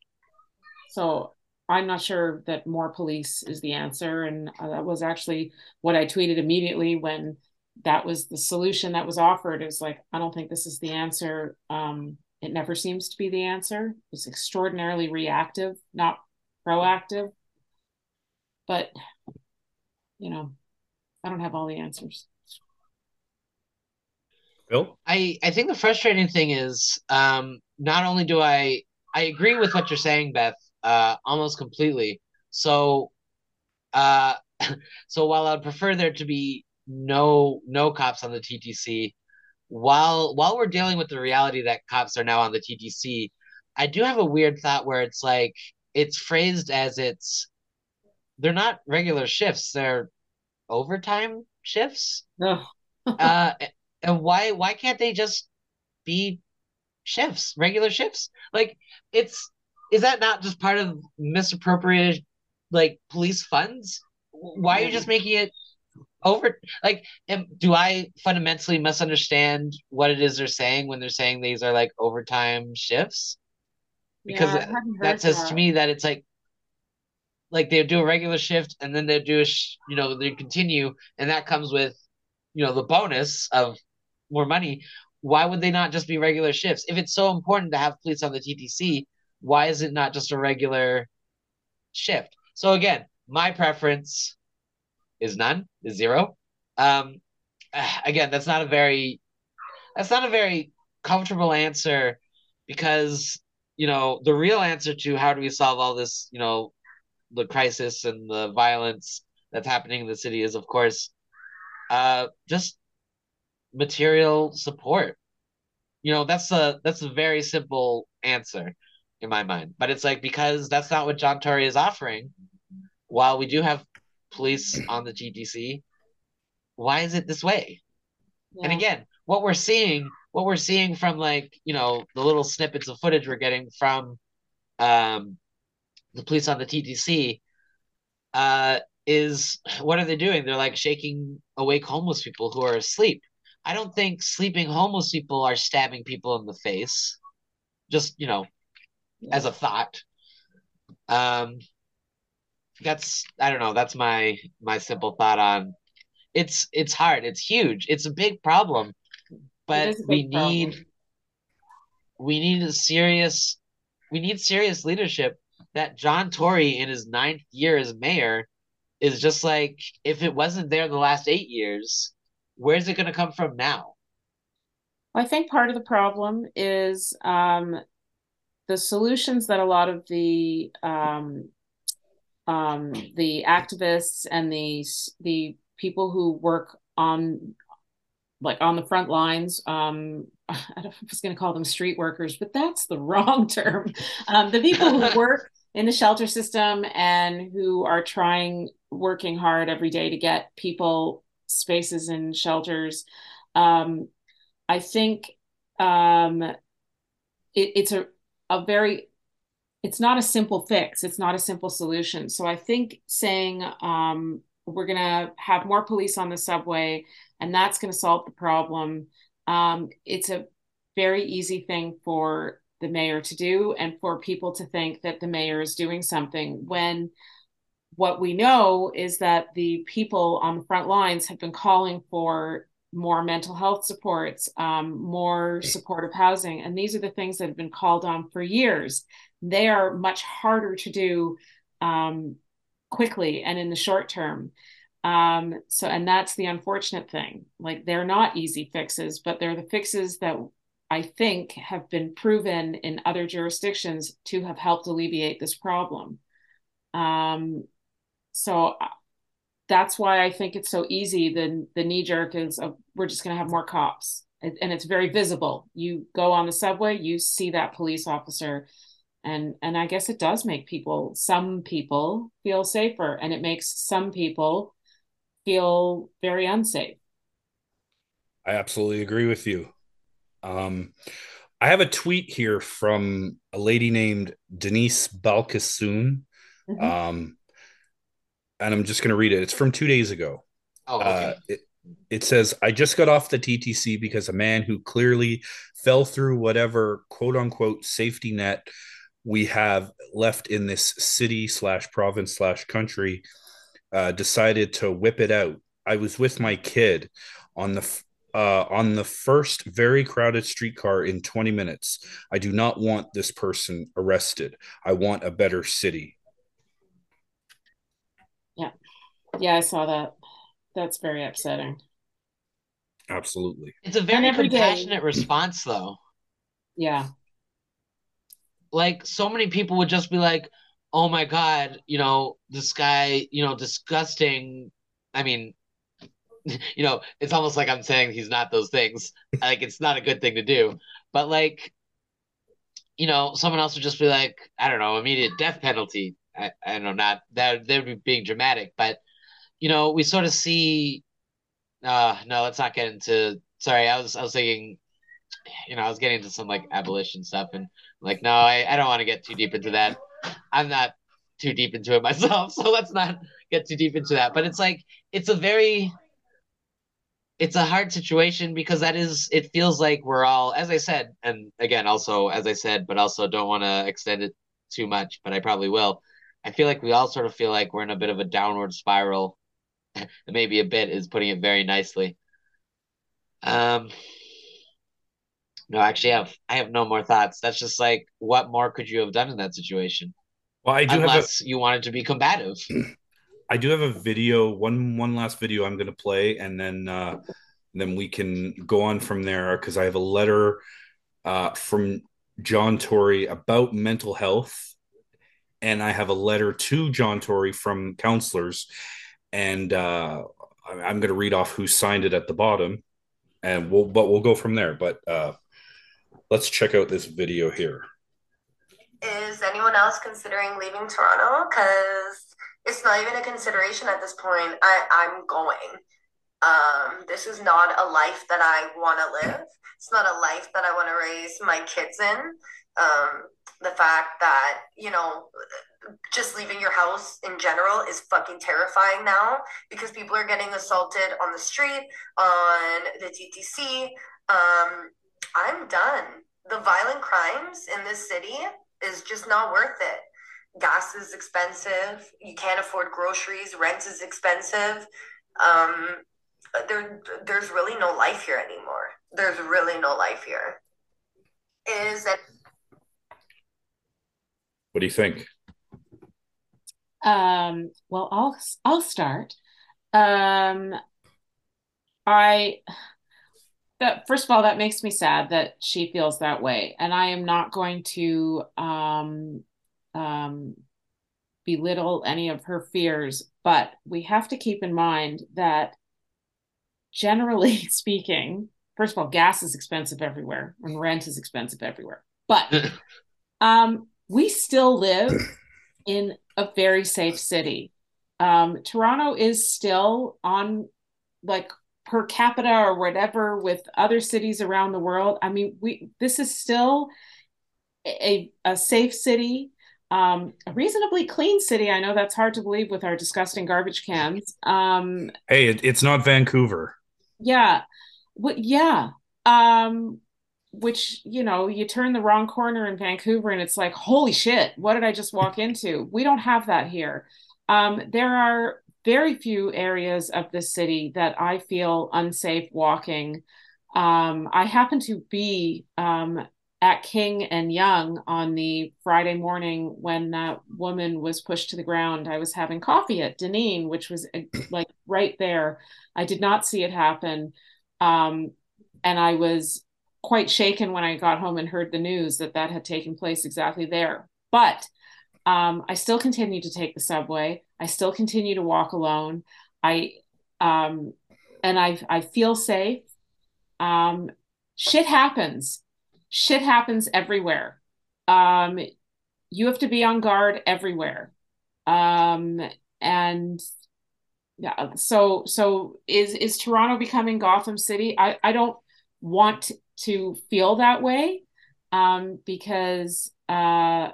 so I'm not sure that more police is the answer. And uh, that was actually what I tweeted immediately when that was the solution that was offered. Is like, I don't think this is the answer. Um, it never seems to be the answer. It's extraordinarily reactive, not proactive. But, you know, I don't have all the answers. Bill? I, I think the frustrating thing is um, not only do I I agree with what you're saying, Beth, uh, almost completely. So, uh, so while I'd prefer there to be no no cops on the TTC, while while we're dealing with the reality that cops are now on the TTC, I do have a weird thought where it's like it's phrased as it's they're not regular shifts, they're overtime shifts. No. uh, and why why can't they just be shifts, regular shifts? Like it's is that not just part of misappropriated like police funds? Why are you just making it over like am, do I fundamentally misunderstand what it is they're saying when they're saying these are like overtime shifts? Because yeah, that says that. to me that it's like like they do a regular shift and then they do a sh- you know they continue and that comes with you know the bonus of more money why would they not just be regular shifts if it's so important to have police on the ttc why is it not just a regular shift? So again my preference is none is zero. Um again that's not a very that's not a very comfortable answer because you know the real answer to how do we solve all this you know the crisis and the violence that's happening in the city is of course uh just material support. You know that's a that's a very simple answer in my mind but it's like because that's not what john tory is offering while we do have police on the TTC, why is it this way yeah. and again what we're seeing what we're seeing from like you know the little snippets of footage we're getting from um the police on the TTC uh, is what are they doing? They're like shaking awake homeless people who are asleep. I don't think sleeping homeless people are stabbing people in the face. Just, you know, yeah. as a thought. Um that's I don't know, that's my my simple thought on it's it's hard, it's huge, it's a big problem. But we need problem. we need a serious we need serious leadership that John Tory in his ninth year as mayor is just like if it wasn't there the last eight years, where's it going to come from now? I think part of the problem is um, the solutions that a lot of the um, um, the activists and the the people who work on like on the front lines um, I don't know if I was going to call them street workers, but that's the wrong term. Um, the people who work in the shelter system and who are trying working hard every day to get people spaces in shelters um, i think um, it, it's a, a very it's not a simple fix. It's not a simple solution. So i think saying um, we're going to have more police on the subway and that's going to solve the problem um, it's a very easy thing for the mayor to do and for people to think that the mayor is doing something when what we know is that the people on the front lines have been calling for more mental health supports, um, more supportive housing. And these are the things that have been called on for years. They are much harder to do um, quickly and in the short term. Um, so, and that's the unfortunate thing. Like, they're not easy fixes, but they're the fixes that I think have been proven in other jurisdictions to have helped alleviate this problem. Um, so that's why I think it's so easy. The the knee jerk is uh, we're just going to have more cops, and it's very visible. You go on the subway, you see that police officer, and and I guess it does make people, some people, feel safer, and it makes some people feel very unsafe. I absolutely agree with you. Um, I have a tweet here from a lady named Denise Balkissoon. Mm-hmm. Um, and I'm just going to read it. It's from two days ago. Oh, okay. Uh, it, it says, I just got off the TTC because a man who clearly fell through whatever quote unquote safety net we have left in this city slash province slash country uh, decided to whip it out. I was with my kid on the uh, on the first very crowded streetcar in 20 minutes. I do not want this person arrested. I want a better city. Yeah. Yeah, I saw that. That's very upsetting. Absolutely. It's a very compassionate day. response, though. Yeah. Like, so many people would just be like, oh my God, you know, this guy, you know, disgusting. I mean, you know, it's almost like I'm saying he's not those things. like it's not a good thing to do. But like, you know, someone else would just be like, I don't know, immediate death penalty. I, I don't know, not that they would be being dramatic, but you know, we sort of see uh no, let's not get into sorry, I was I was thinking you know, I was getting into some like abolition stuff and like no, I, I don't want to get too deep into that. I'm not too deep into it myself, so let's not get too deep into that. But it's like it's a very it's a hard situation because that is it feels like we're all as i said and again also as i said but also don't want to extend it too much but i probably will i feel like we all sort of feel like we're in a bit of a downward spiral. Maybe a bit is putting it very nicely. Um no actually i have i have no more thoughts. That's just like what more could you have done in that situation? Well i do unless have a... you wanted to be combative. I do have a video, one one last video I'm going to play, and then uh, then we can go on from there because I have a letter uh, from John Tory about mental health, and I have a letter to John Tory from counselors, and uh, I'm going to read off who signed it at the bottom, and we'll but we'll go from there. But uh, let's check out this video here. Is anyone else considering leaving Toronto? Because it's not even a consideration at this point. I, I'm going. Um, this is not a life that I want to live. It's not a life that I want to raise my kids in. Um, the fact that, you know, just leaving your house in general is fucking terrifying now because people are getting assaulted on the street, on the TTC. Um, I'm done. The violent crimes in this city is just not worth it gas is expensive. You can't afford groceries. Rent is expensive. Um, there, there's really no life here anymore. There's really no life here. Is that? What do you think? Um, well, I'll I'll start. Um, I that first of all, that makes me sad that she feels that way, and I am not going to um um, belittle any of her fears, but we have to keep in mind that generally speaking, first of all, gas is expensive everywhere and rent is expensive everywhere. But um, we still live in a very safe city. Um, Toronto is still on like per capita or whatever with other cities around the world. I mean, we this is still a, a safe city um, a reasonably clean city. I know that's hard to believe with our disgusting garbage cans. Um, hey, it, it's not Vancouver. Yeah, w- yeah. Um, which you know, you turn the wrong corner in Vancouver, and it's like, holy shit, what did I just walk into? We don't have that here. Um, there are very few areas of the city that I feel unsafe walking. Um, I happen to be um, at King and Yonge on the Friday morning when that woman was pushed to the ground. I was having coffee at Dineen, which was like right there. I did not see it happen. Um, and I was quite shaken when I got home and heard the news that that had taken place exactly there. But um, I still continue to take the subway. I still continue to walk alone. I um, and I I feel safe. Um, shit happens. Shit happens everywhere. Um, you have to be on guard everywhere. Um, and yeah, so so is is Toronto becoming Gotham City? I I don't want to feel that way um, because uh,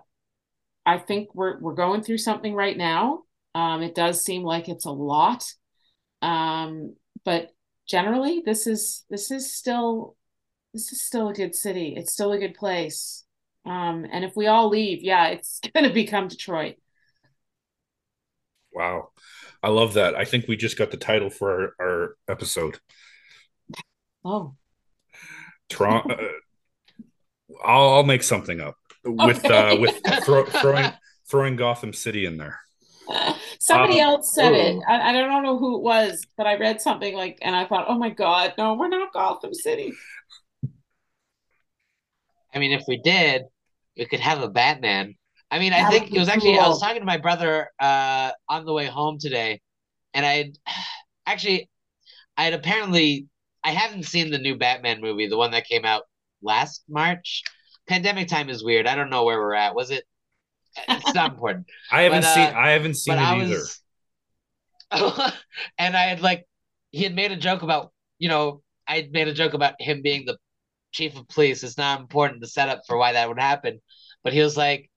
I think we're we're going through something right now. Um, it does seem like it's a lot, um, but generally, this is this is still this is still a good city. It's still a good place. Um, and if we all leave, yeah, it's going to become Detroit. Wow, I love that. I think we just got the title for our, our episode. Oh, Toronto. Uh, I'll, I'll make something up with okay. uh, with throw, throwing throwing Gotham City in there. Somebody um, else said it. I, I, don't know who it was, but I read something like, and I thought, oh my god, no, we're not Gotham City. I mean, if we did, we could have a Batman. I mean, I think it was actually cool. I was talking to my brother uh, on the way home today, and I actually I had apparently I haven't seen the new Batman movie, the one that came out last March. Pandemic time is weird. I don't know where we're at. Was it? It's not important. I haven't but, seen. Uh, I haven't seen it I either. And I had like, he had made a joke about you know I had made a joke about him being the chief of police. It's not important the setup for why that would happen, but he was like,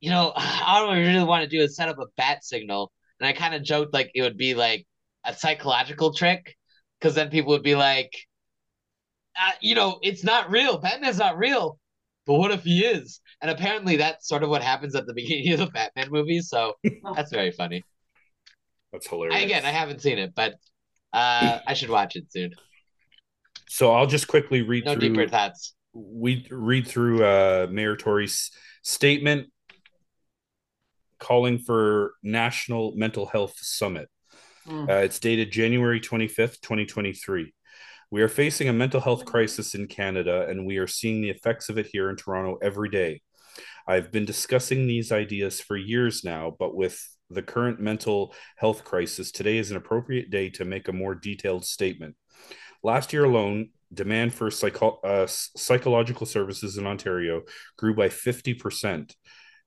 you know, all we really want to do is set up a bat signal, and I kind of joked like it would be like a psychological trick because then people would be like, uh, you know, it's not real. Batman's not real. But what if he is? And apparently that's sort of what happens at the beginning of the Batman movie. So that's very funny. That's hilarious. again, I haven't seen it, but uh, I should watch it soon. So I'll just quickly read no through. deeper thoughts. We read through uh, Mayor Tory's statement calling for National Mental Health Summit. Mm. Uh, it's dated January 25th, 2023. We are facing a mental health crisis in Canada, and we are seeing the effects of it here in Toronto every day. I've been discussing these ideas for years now, but with the current mental health crisis, today is an appropriate day to make a more detailed statement. Last year alone, demand for psycho- uh, psychological services in Ontario grew by 50%.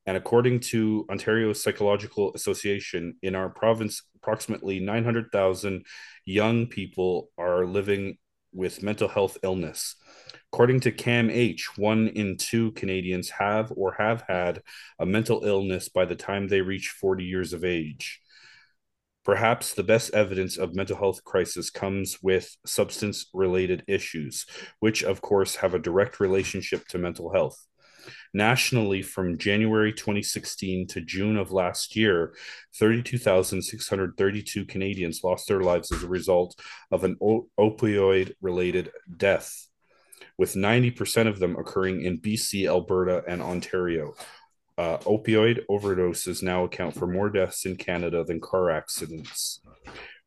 And according to Ontario Psychological Association, in our province, approximately 900,000 young people are living with mental health illness. According to CAMH, one in two Canadians have or have had a mental illness by the time they reach 40 years of age. Perhaps the best evidence of mental health crisis comes with substance related issues, which of course have a direct relationship to mental health. Nationally, from January 2016 to June of last year, 32,632 Canadians lost their lives as a result of an opioid related death, with 90% of them occurring in BC, Alberta, and Ontario. Uh, opioid overdoses now account for more deaths in Canada than car accidents.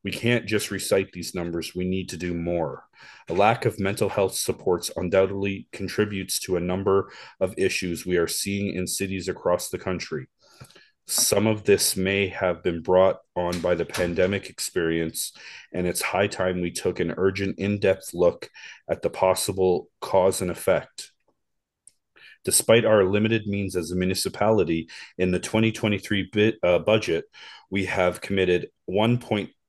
We can't just recite these numbers, we need to do more. A lack of mental health supports undoubtedly contributes to a number of issues we are seeing in cities across the country. Some of this may have been brought on by the pandemic experience, and it's high time we took an urgent, in depth look at the possible cause and effect. Despite our limited means as a municipality, in the 2023 bit, uh, budget, we have committed 1.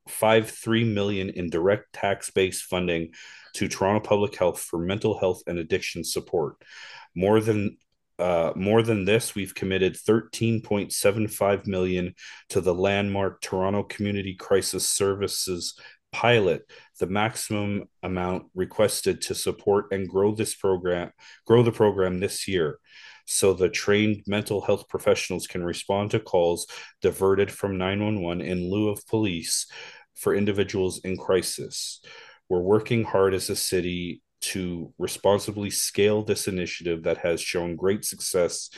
1.53 million in direct tax-based funding to Toronto Public Health for mental health and addiction support. More than uh, more than this, we've committed 13.75 million to the landmark Toronto Community Crisis Services pilot, the maximum amount requested to support and grow this program, grow the program this year so the trained mental health professionals can respond to calls diverted from 911 in lieu of police for individuals in crisis. We're working hard as a city to responsibly scale this initiative that has shown great success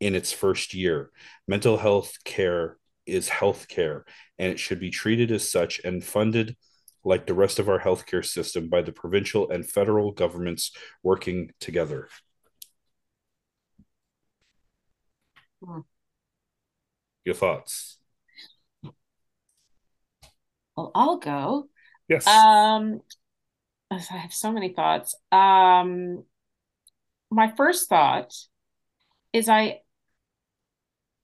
in its first year. Mental health care is health care, and it should be treated as such and funded like the rest of our healthcare system by the provincial and federal governments working together. Hmm. Your thoughts? Well, I'll go. Yes. Um, I have so many thoughts. Um, my first thought is I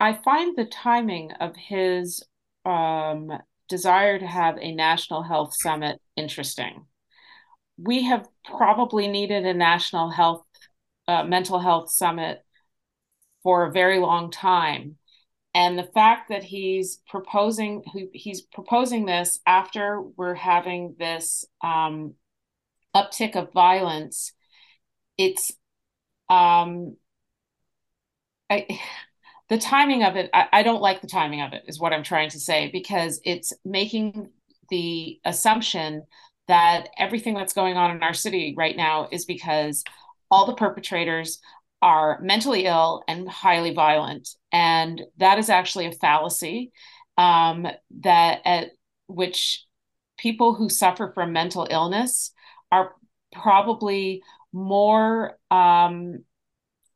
I find the timing of his um, desire to have a national health summit interesting. We have probably needed a national health uh, mental health summit for a very long time and the fact that he's proposing he's proposing this after we're having this um, uptick of violence it's um I, the timing of it I, I don't like the timing of it is what i'm trying to say because it's making the assumption that everything that's going on in our city right now is because all the perpetrators are mentally ill and highly violent. And that is actually a fallacy um, that at which people who suffer from mental illness are probably more um,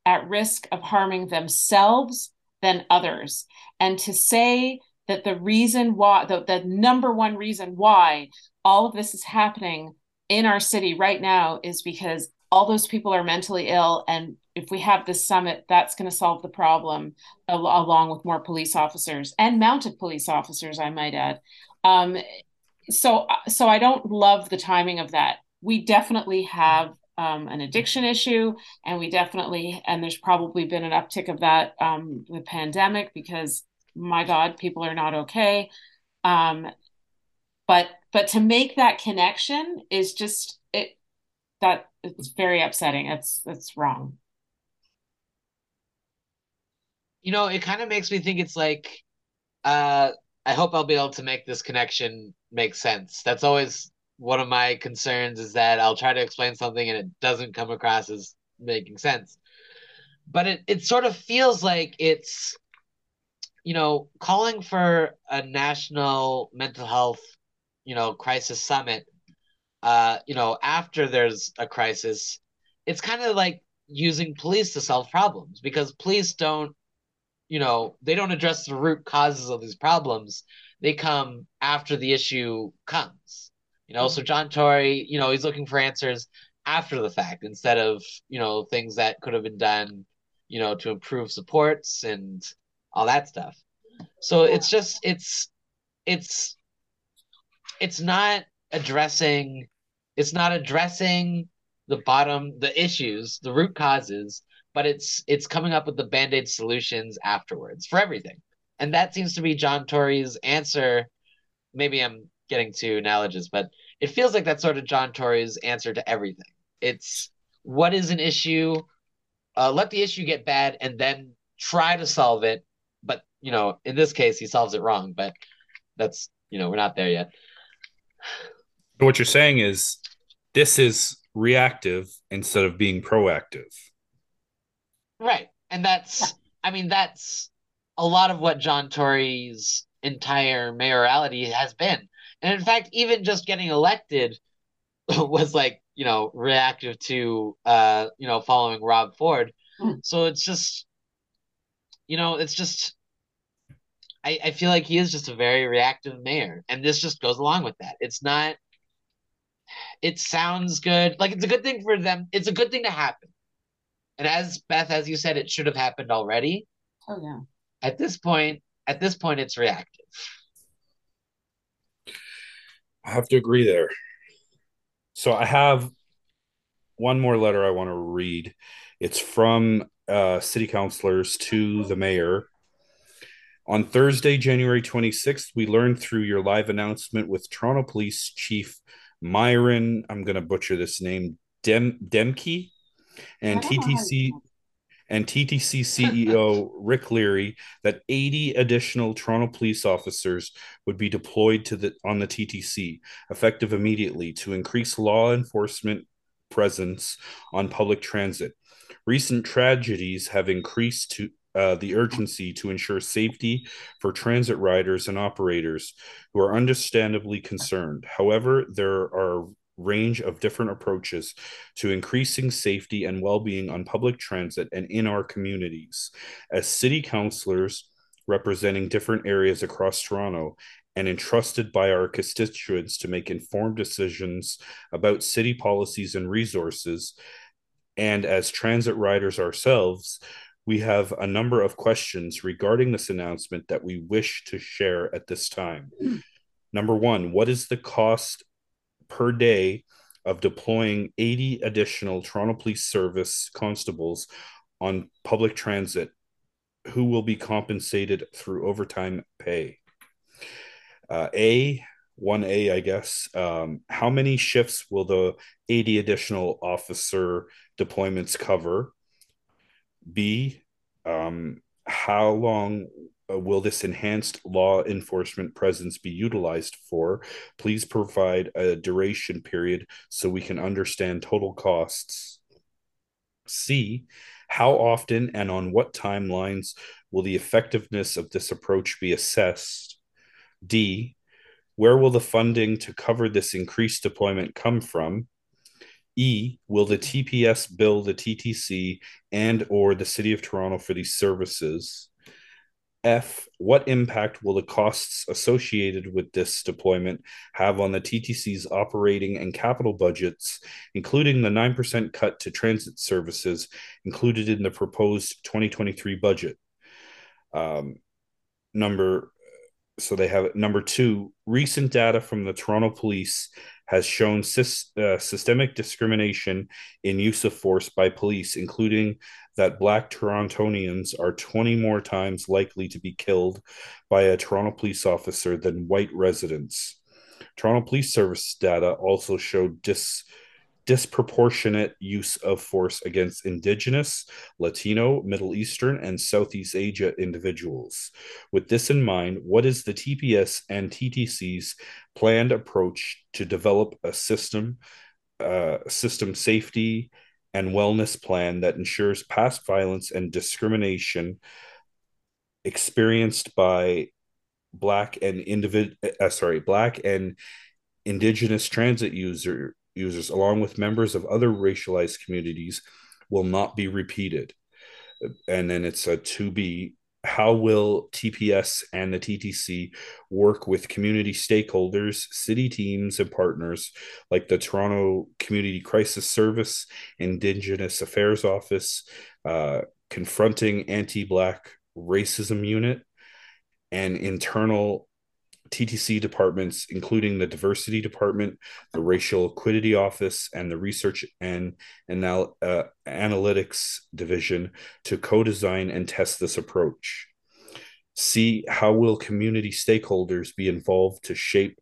at risk of harming themselves than others. And to say that the reason why, the, the number one reason why all of this is happening in our city right now is because all those people are mentally ill and if we have this summit that's going to solve the problem al- along with more police officers and mounted police officers i might add um, so so i don't love the timing of that we definitely have um, an addiction issue and we definitely and there's probably been an uptick of that um, pandemic because my god people are not okay um, but but to make that connection is just it that it's very upsetting. It's it's wrong. You know, it kind of makes me think it's like uh I hope I'll be able to make this connection make sense. That's always one of my concerns is that I'll try to explain something and it doesn't come across as making sense. But it, it sort of feels like it's, you know, calling for a national mental health, you know, crisis summit uh, you know, after there's a crisis, it's kind of like using police to solve problems because police don't, you know, they don't address the root causes of these problems. They come after the issue comes. You know, mm-hmm. so John Tory, you know, he's looking for answers after the fact instead of, you know, things that could have been done, you know, to improve supports and all that stuff. So it's just it's it's it's not addressing it's not addressing the bottom the issues the root causes but it's it's coming up with the band-aid solutions afterwards for everything. And that seems to be john tory's answer. Maybe i'm getting too analogous but it feels like that's sort of john tory's answer to everything. It's what is an issue? Uh, let the issue get bad and then try to solve it. But you know in this case he solves it wrong but that's you know we're not there yet. What you're saying is this is reactive instead of being proactive. Right. And that's I mean that's a lot of what John Tory's entire mayorality has been. And in fact, even just getting elected was like, you know, reactive to uh, you know, following Rob Ford. Mm. So it's just you know, it's just I, I feel like he is just a very reactive mayor. And this just goes along with that. It's not it sounds good. Like it's a good thing for them. It's a good thing to happen. And as Beth, as you said, it should have happened already. Oh yeah. At this point, at this point, it's reactive. I have to agree there. So I have one more letter I want to read. It's from uh, city councilors to the mayor. On Thursday, January 26th, we learned through your live announcement with Toronto Police Chief Myron, I'm going to butcher this name, Dem Demke, and TTC and TTC CEO Rick Leary that 80 additional Toronto police officers would be deployed to the on the TTC effective immediately to increase law enforcement presence on public transit. Recent tragedies have increased to uh, the urgency to ensure safety for transit riders and operators who are understandably concerned. However, there are range of different approaches to increasing safety and well-being on public transit and in our communities. As city councilors representing different areas across Toronto and entrusted by our constituents to make informed decisions about city policies and resources, and as transit riders ourselves, we have a number of questions regarding this announcement that we wish to share at this time. Mm. Number one, what is the cost per day of deploying 80 additional Toronto Police Service constables on public transit who will be compensated through overtime pay? Uh, a, 1A, I guess. Um, how many shifts will the 80 additional officer deployments cover? B, um, how long uh, will this enhanced law enforcement presence be utilized for? Please provide a duration period so we can understand total costs. C, how often and on what timelines will the effectiveness of this approach be assessed? D, where will the funding to cover this increased deployment come from? E, will the TPS bill the TTC and or the City of Toronto for these services? F, what impact will the costs associated with this deployment have on the TTC's operating and capital budgets, including the 9% cut to transit services included in the proposed 2023 budget? Um, number, so they have number two, recent data from the Toronto Police has shown uh, systemic discrimination in use of force by police, including that Black Torontonians are 20 more times likely to be killed by a Toronto police officer than white residents. Toronto Police Service data also showed dis disproportionate use of force against Indigenous, Latino, Middle Eastern, and Southeast Asia individuals. With this in mind, what is the TPS and TTC's planned approach to develop a system, uh, system safety and wellness plan that ensures past violence and discrimination experienced by black and individ uh, sorry black and indigenous transit user users, along with members of other racialized communities, will not be repeated. And then it's a to be how will TPS and the TTC work with community stakeholders, city teams, and partners like the Toronto Community Crisis Service, Indigenous Affairs Office, uh, Confronting Anti Black Racism Unit, and internal TTC departments, including the diversity department, the racial equity office, and the research and anal- uh, analytics division to co design and test this approach. See how will community stakeholders be involved to shape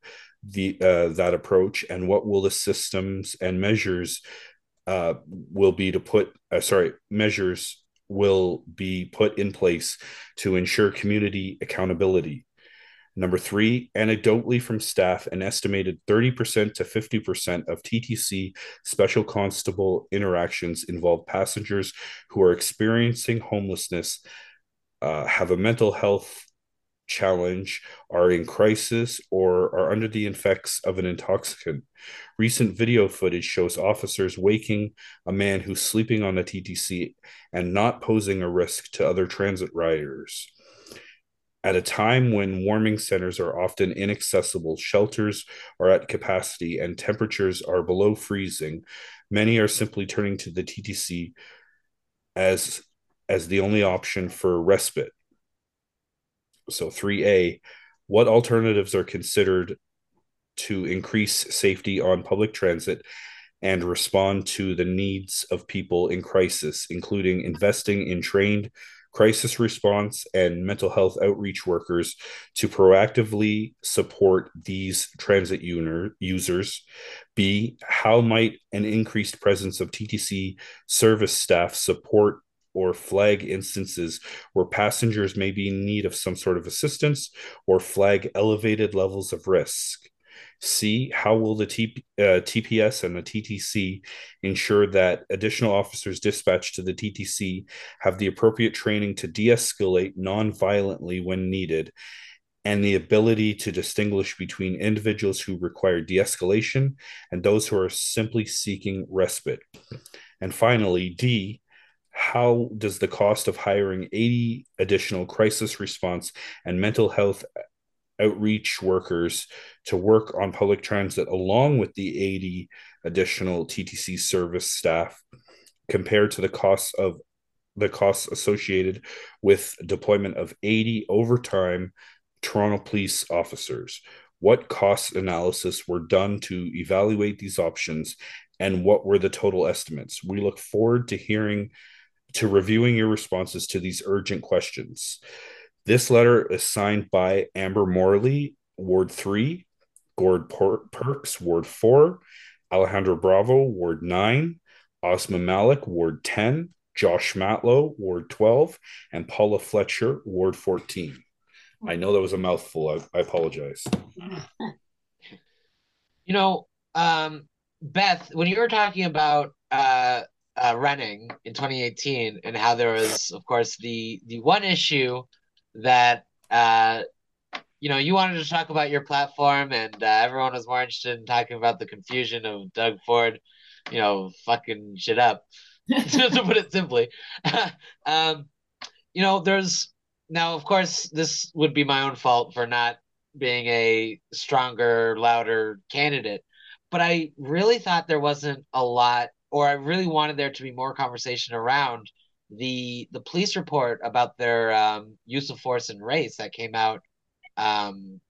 the uh, that approach, and what will the systems and measures uh, will be to put uh, sorry measures will be put in place to ensure community accountability Number three, anecdotally from staff, an estimated 30% to 50% of TTC special constable interactions involve passengers who are experiencing homelessness, uh, have a mental health challenge, are in crisis, or are under the effects of an intoxicant. Recent video footage shows officers waking a man who's sleeping on the TTC and not posing a risk to other transit riders. At a time when warming centers are often inaccessible, shelters are at capacity, and temperatures are below freezing, many are simply turning to the TTC as, as the only option for respite. So, 3A, what alternatives are considered to increase safety on public transit and respond to the needs of people in crisis, including investing in trained crisis response, and mental health outreach workers to proactively support these transit users? B, how might an increased presence of TTC service staff support or flag instances where passengers may be in need of some sort of assistance or flag elevated levels of risk? C. How will the T, uh, TPS and the TTC ensure that additional officers dispatched to the TTC have the appropriate training to de escalate non violently when needed and the ability to distinguish between individuals who require de escalation and those who are simply seeking respite? And finally, D, how does the cost of hiring 80 additional crisis response and mental health outreach workers to work on public transit along with the 80 additional TTC service staff compared to the costs of the costs associated with deployment of 80 overtime Toronto police officers. What cost analysis were done to evaluate these options and what were the total estimates? We look forward to hearing to reviewing your responses to these urgent questions. This letter is signed by Amber Morley, Ward 3, Gord Perks, Ward 4, Alejandro Bravo, Ward 9, Ausma Malik, Ward 10, Josh Matlow, Ward 12, and Paula Fletcher, Ward 14. I know that was a mouthful. I, I apologize. You know, um, Beth, when you were talking about uh, uh, running in 2018 and how there was, of course, the the one issue that uh, you know you wanted to talk about your platform and uh, everyone was more interested in talking about the confusion of Doug Ford, you know, fucking shit up, to put it simply. um, you know, there's now, of course, this would be my own fault for not being a stronger, louder candidate. But I really thought there wasn't a lot, or I really wanted there to be more conversation around the the police report about their um, use of force and race that came out um,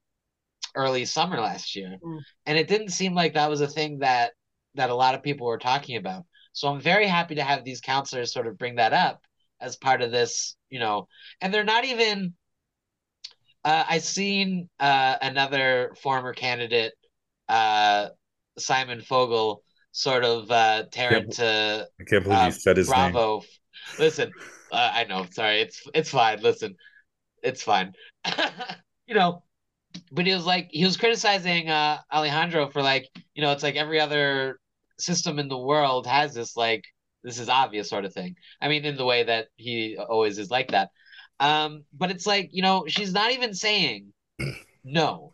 early summer last year, mm. and it didn't seem like that was a thing that that a lot of people were talking about. So I'm very happy to have these councilors sort of bring that up as part of this, you know, and they're not even. Uh, I seen uh, another former candidate, uh, Simon Fogel, sort of uh, tear into. I can't believe you uh, said his Bravo. name. Listen, uh, I know. Sorry, it's it's fine. Listen, it's fine. you know, but he was like he was criticizing uh, Alejandro for like you know it's like every other system in the world has this like this is obvious sort of thing. I mean, in the way that he always is like that. Um, but it's like, you know, she's not even saying no.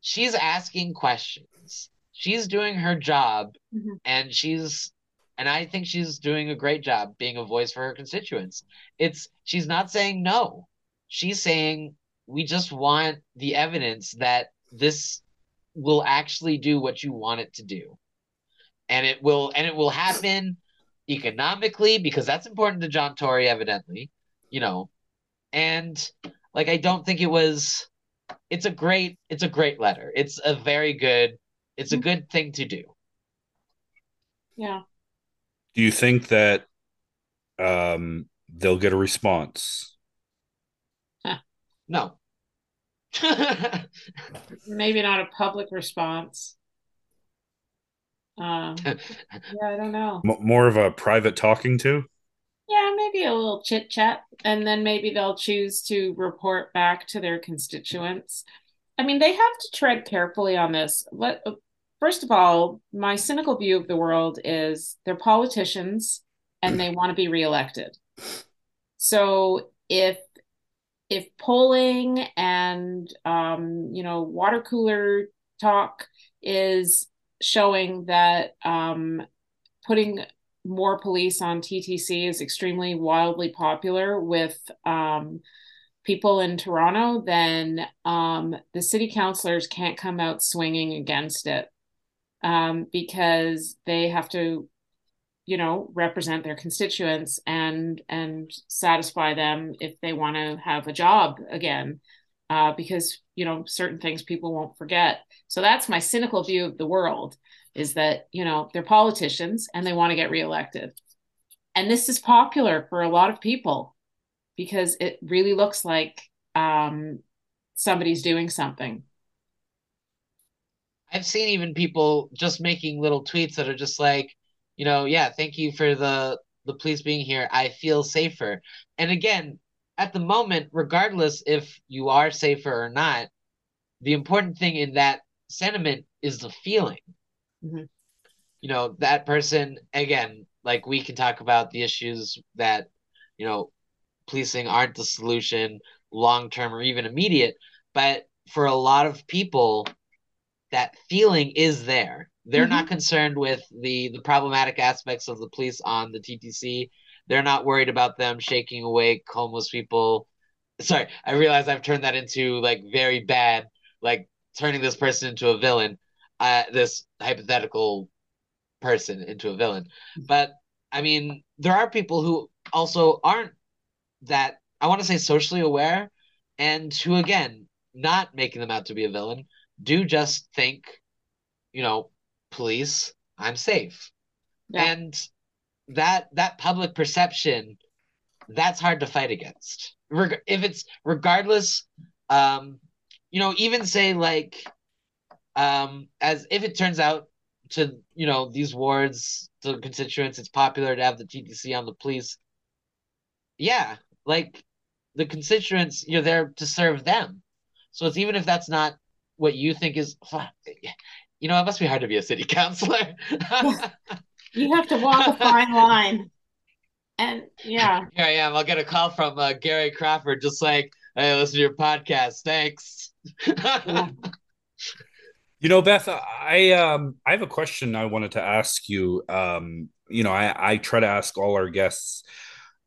She's asking questions. She's doing her job mm-hmm. and she's and I think she's doing a great job being a voice for her constituents. It's she's not saying no. She's saying we just want the evidence that this will actually do what you want it to do. And it will and it will happen economically because that's important to John Tory, evidently, you know. And like I don't think it was it's a great it's a great letter. It's a very good it's a good thing to do. Yeah. Do you think that um they'll get a response? No. Maybe not a public response. Um, yeah, I don't know. M- more of a private talking to? Yeah, maybe a little chit chat, and then maybe they'll choose to report back to their constituents. I mean, they have to tread carefully on this. What, first of all, my cynical view of the world is they're politicians and they want to be reelected. So if if polling and um, you know water cooler talk is showing that um, putting more police on TTC is extremely wildly popular with um, people in Toronto, then um, the city councilors can't come out swinging against it. Um, because they have to, you know, represent their constituents and and satisfy them if they want to have a job again uh, because you know certain things people won't forget. So that's my cynical view of the world is that you know they're politicians and they want to get reelected. And this is popular for a lot of people because it really looks like um, somebody's doing something. I've seen even people just making little tweets that are just like you know yeah thank you for the the police being here i feel safer and again at the moment, regardless if you are safer or not, the important thing in that sentiment is the feeling. Mhm. You know, that person again, like we can talk about the issues that, you know, policing aren't the solution long term or even immediate, but for a lot of people, that feeling is there. They're not concerned with the the problematic aspects of the police on the TTC. They're not worried about them shaking awake homeless people. Sorry, I realize I've turned that into like very bad, like turning this person into a villain, uh, this hypothetical person into a villain. But I mean, there are people who also aren't that I want to say socially aware, and who again, not making them out to be a villain, do just think, you know, police, I'm safe. Yeah. And that that public perception, that's hard to fight against. Reg- if it's regardless, um, you know, even say like, um, as if it turns out to you know these wards, the constituents, it's popular to have the TTC on the police. Yeah, like the constituents, you're there to serve them. So it's even if that's not what you think is, you know, it must be hard to be a city councilor. You have to walk a fine line. And yeah, Here I am. I'll get a call from uh, Gary Crawford, just like, hey, listen to your podcast. Thanks. yeah. You know, Beth, I um I have a question I wanted to ask you. Um, you know, I I try to ask all our guests.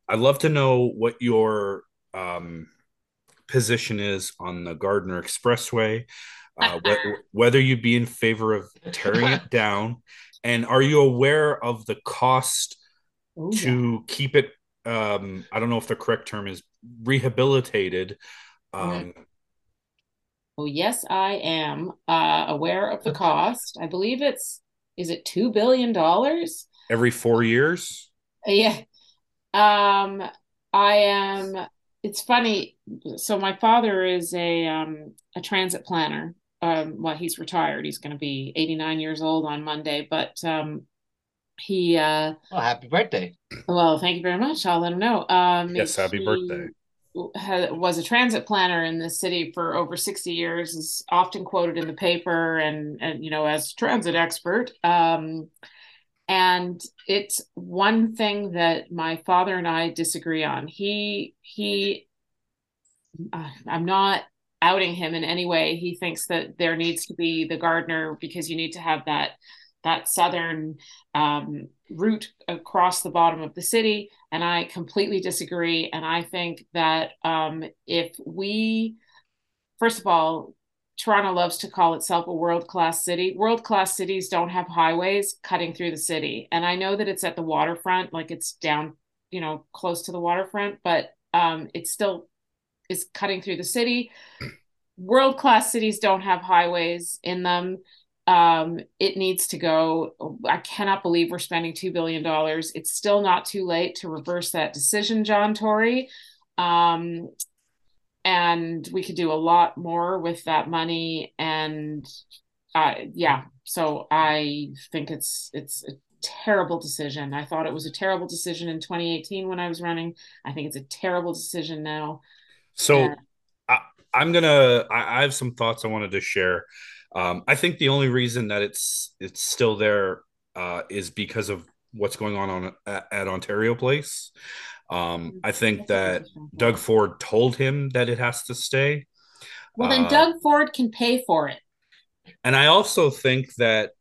I'd love to know what your um position is on the Gardiner Expressway. Uh, wh- whether you'd be in favor of tearing it down, and are you aware of the cost Oh, yeah. to keep it? Um, I don't know if the correct term is rehabilitated. Um, Oh, yes, I am uh, aware of the cost. I believe it's, is it $2 billion? every four years. Yeah. Um, I am, it's funny. So my father is a, um, a transit planner. Um, well, he's retired. He's going to be 89 years old on Monday, but, um, he, uh, oh, happy birthday. well, thank you very much. I'll let him know. Um, Yes, happy he birthday. ha- was a transit planner in the city for over 60 years, is often quoted in the paper and, and you know, as transit expert. Um, and it's one thing that my father and I disagree on. He, he, uh, I'm not outing him in any way. He thinks that there needs to be the Gardiner because you need to have that that southern um, route across the bottom of the city, and I completely disagree. And I think that um, if we, first of all, Toronto loves to call itself a world class city. World class cities don't have highways cutting through the city, and I know that it's at the waterfront, like it's down, you know, close to the waterfront, but um, it's still is cutting through the city. World class cities don't have highways in them. Um, it needs to go. I cannot believe we're spending $2 billion. It's still not too late to reverse that decision, John Tory. Um, and we could do a lot more with that money. And uh, yeah, so I think it's it's a terrible decision. I thought it was a terrible decision in 2018 when I was running. I think it's a terrible decision now. So Yeah. I, I'm gonna. I, I have some thoughts I wanted to share. Um, I think the only reason that it's it's still there uh, is because of what's going on on at, at Ontario Place. Um, I think that Doug Ford told him that it has to stay. Well, then Uh, Doug Ford can pay for it. And I also think that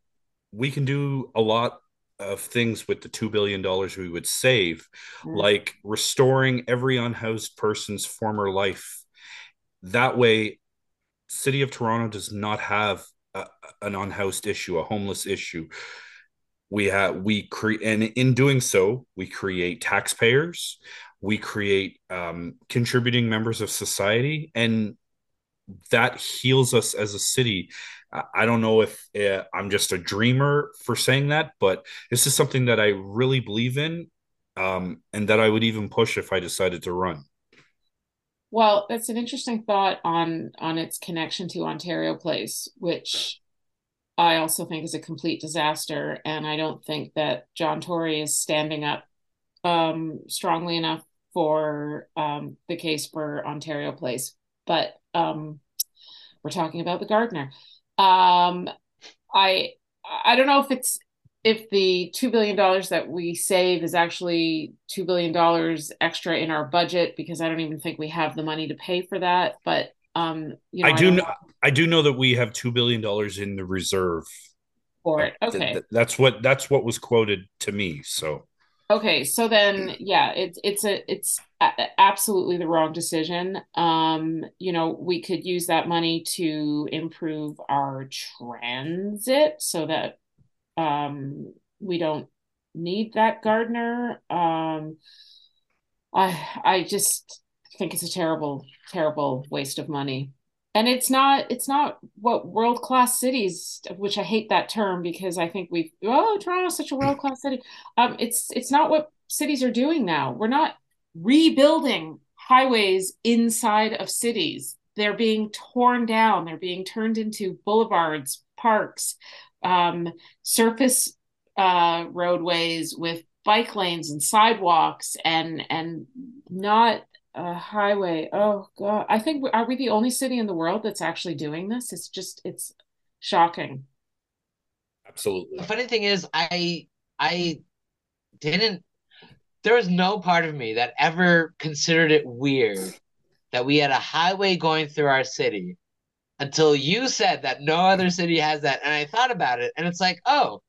we can do a lot of things with the $2 billion we would save, Mm. like restoring every unhoused person's former life. That way, City of Toronto does not have a, an unhoused issue, a homeless issue. We have we create, and in doing so, we create taxpayers, we create um, contributing members of society, and that heals us as a city. I don't know if uh, I'm just a dreamer for saying that, but this is something that I really believe in, um, and that I would even push if I decided to run. Well, that's an interesting thought on on its connection to Ontario Place, which I also think is a complete disaster, and I don't think that John Tory is standing up um, strongly enough for um, the case for Ontario Place. But um, we're talking about the Gardiner. Um, I I don't know if it's if the two billion dollars that we save is actually two billion dollars extra in our budget because I don't even think we have the money to pay for that. But um, you know, I do I know, know I do know that we have two billion dollars in the reserve. for it. Okay. that's what that's what was quoted to me. So Okay, so then yeah, it's it's a it's a- absolutely the wrong decision. Um, you know, we could use that money to improve our transit so that um we don't need that Gardiner. Um, I I just think it's a terrible, terrible waste of money. And it's not it's not what world-class cities, which I hate that term because I think we've oh, Toronto's such a world-class city. Um, it's it's not what cities are doing now. We're not rebuilding highways inside of cities. They're being torn down. They're being turned into boulevards, parks, um, surface uh, roadways with bike lanes and sidewalks, and and not a highway. Oh God, I think are we the only city in the world that's actually doing this? It's just it's shocking. absolutely. The funny thing is, I I didn't. There was no part of me that ever considered it weird that we had a highway going through our city until you said that no other city has that, and I thought about it, and it's like, oh,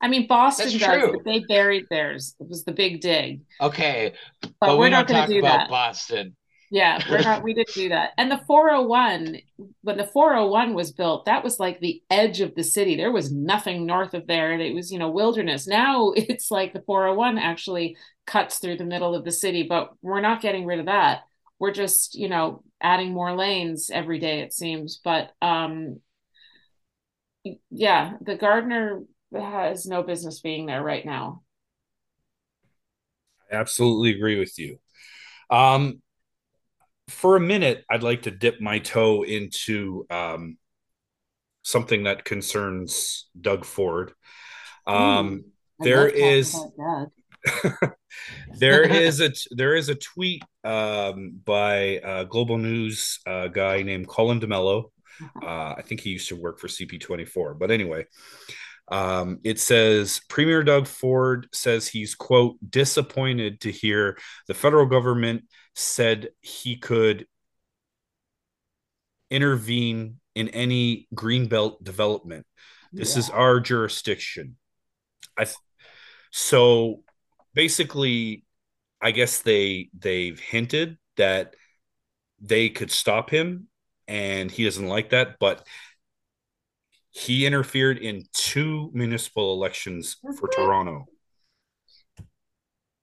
I mean, Boston That's does, true. but they buried theirs. It was the big dig. okay, But, but, we're we not going to do about that. Boston. Yeah, we're not, we didn't do that. And the 401, when the 401 was built, that was like the edge of the city. There was nothing north of there. And it was, you know, wilderness. Now it's like the 401 actually cuts through the middle of the city, but we're not getting rid of that. We're just, you know, adding more lanes every day, it seems. But um yeah, the Gardiner has no business being there right now. I absolutely agree with you. Um, for a minute, I'd like to dip my toe into um, something that concerns Doug Ford. Um, there is there is a there is a tweet um, by a global news uh, guy named Colin D'Mello. Uh, I think he used to work for CP24, but anyway, um, it says Premier Doug Ford says he's quote disappointed to hear the federal government said he could intervene in any greenbelt development. This is our jurisdiction. I th- so basically, I guess they they've hinted that they could stop him, and he doesn't like that. But he interfered in two municipal elections for Toronto.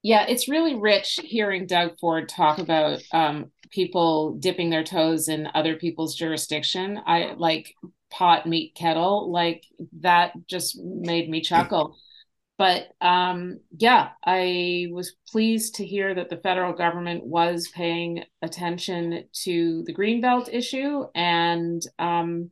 Yeah, it's really rich hearing Doug Ford talk about um, people dipping their toes in other people's jurisdiction. I like pot, meat, kettle. Like that just made me chuckle. But um, yeah, I was pleased to hear that the federal government was paying attention to the Greenbelt issue. And um,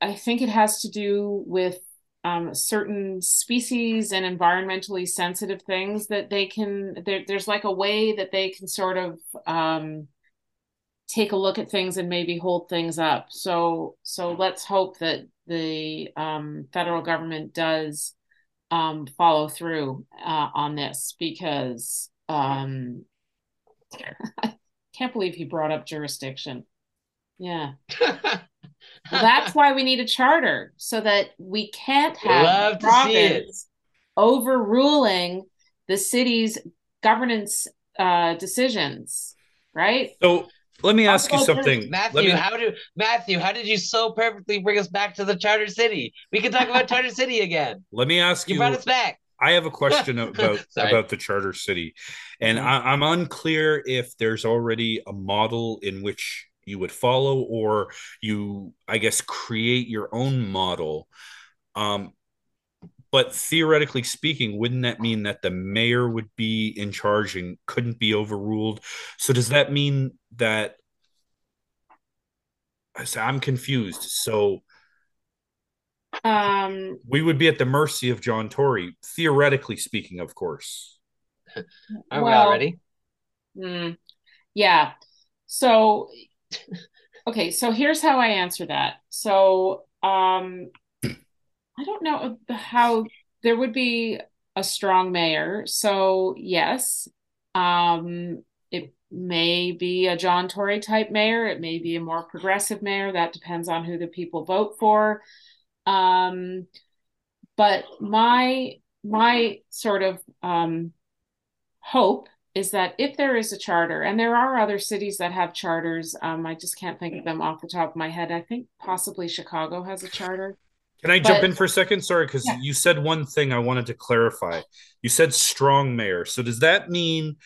I think it has to do with um, certain species and environmentally sensitive things that they can there, there's like a way that they can sort of um, take a look at things and maybe hold things up. So so let's hope that the um, federal government does um, follow through uh, on this because um, I can't believe he brought up jurisdiction yeah well, that's why we need a charter so that we can't have Love to see it. province overruling the city's governance uh, decisions, right? So let me ask you something. Matthew, me, how do Matthew? How did you so perfectly bring us back to the Charter City? We can talk about Charter City again. let me ask You you. brought us back. I have a question about about the charter city, and Mhm. I, I'm unclear if there's already a model in which you would follow, or you, I guess, create your own model. Um, but theoretically speaking, wouldn't that mean that the mayor would be in charge and couldn't be overruled? So does that mean that? I say- I'm confused. So Um, we would be at the mercy of John Tory, theoretically speaking, of course. Are we well, all ready? mm, yeah. So okay, so here's how I answer that. So um I don't know how there would be a strong mayor. So yes, um it may be a John Tory type mayor, it may be a more progressive mayor. That depends on who the people vote for. Um but my my sort of um hope is that if there is a charter, and there are other cities that have charters, um, I just can't think of them off the top of my head. I think possibly Chicago has a charter. Can I but, jump in for a second? Sorry, because yeah. you said one thing I wanted to clarify. You said strong mayor. So does that mean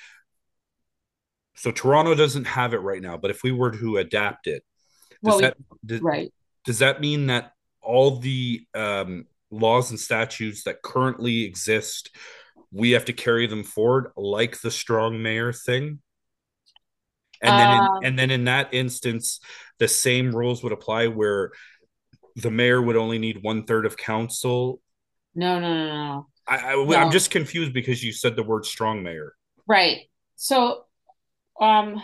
so Toronto doesn't have it right now, but if we were to adapt it, does well, that does, right. does that mean that all the um, laws and statutes that currently exist we have to carry them forward like the strong mayor thing. And then in, um, and then in that instance the same rules would apply where the mayor would only need one third of council. No no no no I, I no. i'm just confused because you said the word strong mayor. Right. So um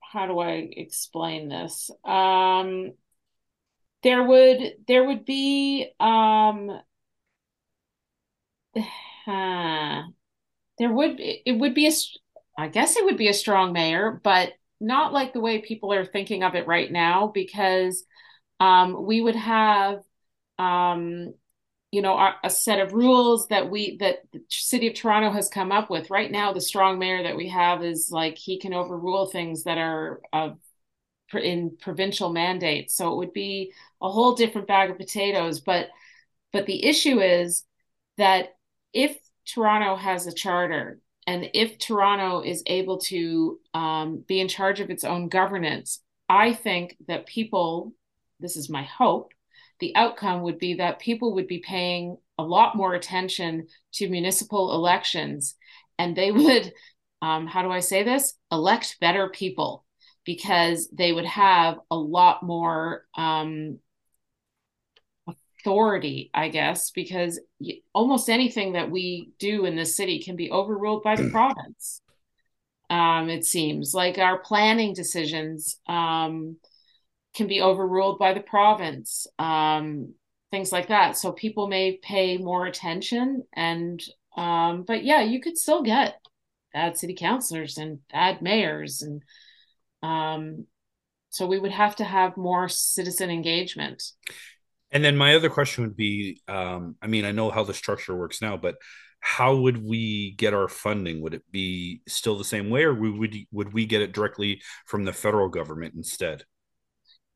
how do i explain this? Um there would there would be um uh, there would it would be a I guess it would be a strong mayor, but not like the way people are thinking of it right now because um, we would have um, you know a, set of rules that we that the city of toronto has come up with. Right now the strong mayor that we have is like he can overrule things that are in provincial mandates. So it would be a whole different bag of potatoes but but the issue is that if Toronto has a charter and if Toronto is able to um, be in charge of its own governance, I think that people, this is my hope, the outcome would be that people would be paying a lot more attention to municipal elections and they would, um, how do I say this? Elect better people because they would have a lot more um, authority, I guess, because almost anything that we do in the city can be overruled by the province. Um, it seems like our planning decisions um, can be overruled by the province, um, things like that. So people may pay more attention, and um, but yeah, you could still get bad city councilors and bad mayors, and um, so we would have to have more citizen engagement. And then my other question would be um, I mean, I know how the structure works now, but how would we get our funding? Would it be still the same way, or would we, would we get it directly from the federal government instead?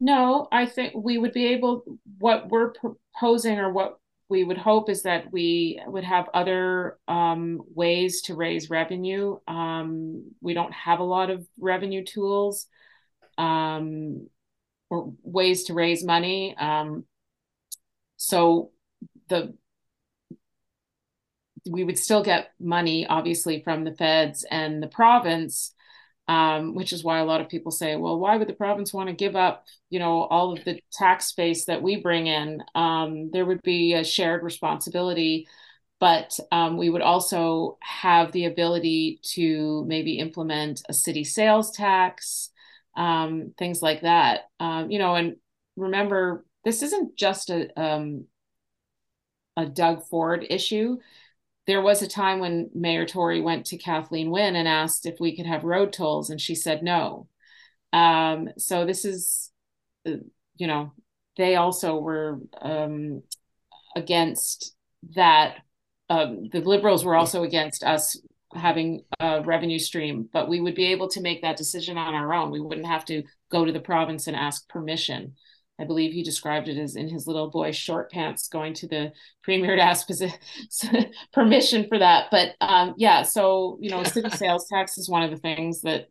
No, I think we would be able. What we're proposing, or what we would hope, is that we would have other um, ways to raise revenue. Um, we don't have a lot of revenue tools um, or ways to raise money. So the we would still get money, obviously, from the feds and the province, um, which is why a lot of people say, well, why would the province want to give up, you know, all of the tax base that we bring in? Um, there would be a shared responsibility, but um, we would also have the ability to maybe implement a city sales tax, um, things like that. Um, you know, and remember, this isn't just a um, a Doug Ford issue. There was a time when Mayor Tory went to Kathleen Wynne and asked if we could have road tolls, and she said no. Um, so this is, uh, you know, they also were um, against that. Um, the Liberals were also against us having a revenue stream, but we would be able to make that decision on our own. We wouldn't have to go to the province and ask permission. I believe he described it as in his little boy short pants going to the premier to ask permission for that. But um, yeah, so you know, city sales tax is one of the things that,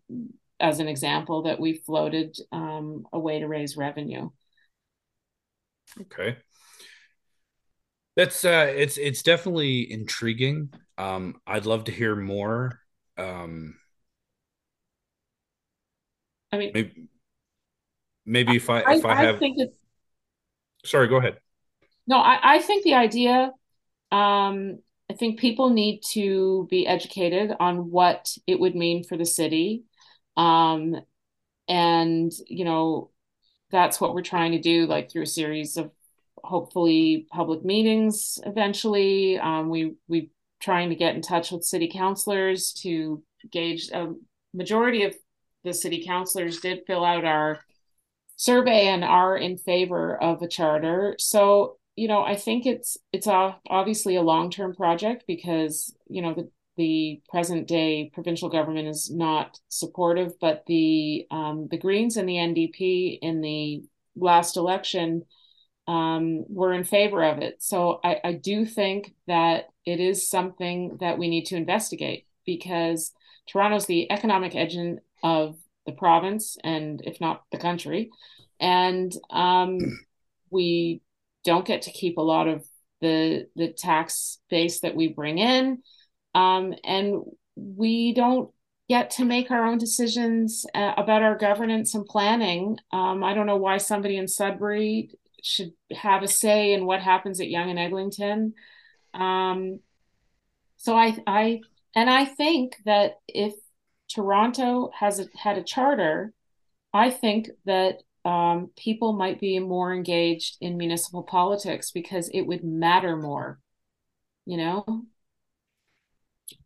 as an example, that we floated um, a way to raise revenue. Okay, that's uh, it's it's definitely intriguing. Um, I'd love to hear more. Um, I mean, maybe maybe if I if I, I have think it's sorry, go ahead. No, I, I think the idea um I think people need to be educated on what it would mean for the city. Um and you know that's what we're trying to do like through a series of hopefully public meetings eventually um, we we trying to get in touch with city councilors to gauge a majority of the city councilors did fill out our survey and are in favor of a charter so you know i think it's it's obviously a long-term project because you know the the present day provincial government is not supportive, but the um, the Greens and the NDP in the last election um, were in favor of it. So I, I do think that it is something that we need to investigate because Toronto's the economic engine of the province and if not the country, and um, we don't get to keep a lot of the the tax base that we bring in um, and we don't get to make our own decisions uh, about our governance and planning. Um, I don't know why somebody in Sudbury should have a say in what happens at Yonge and Eglinton. Um, so I, I, and I think that if Toronto has a, had a charter, I think that um, people might be more engaged in municipal politics because it would matter more. You know,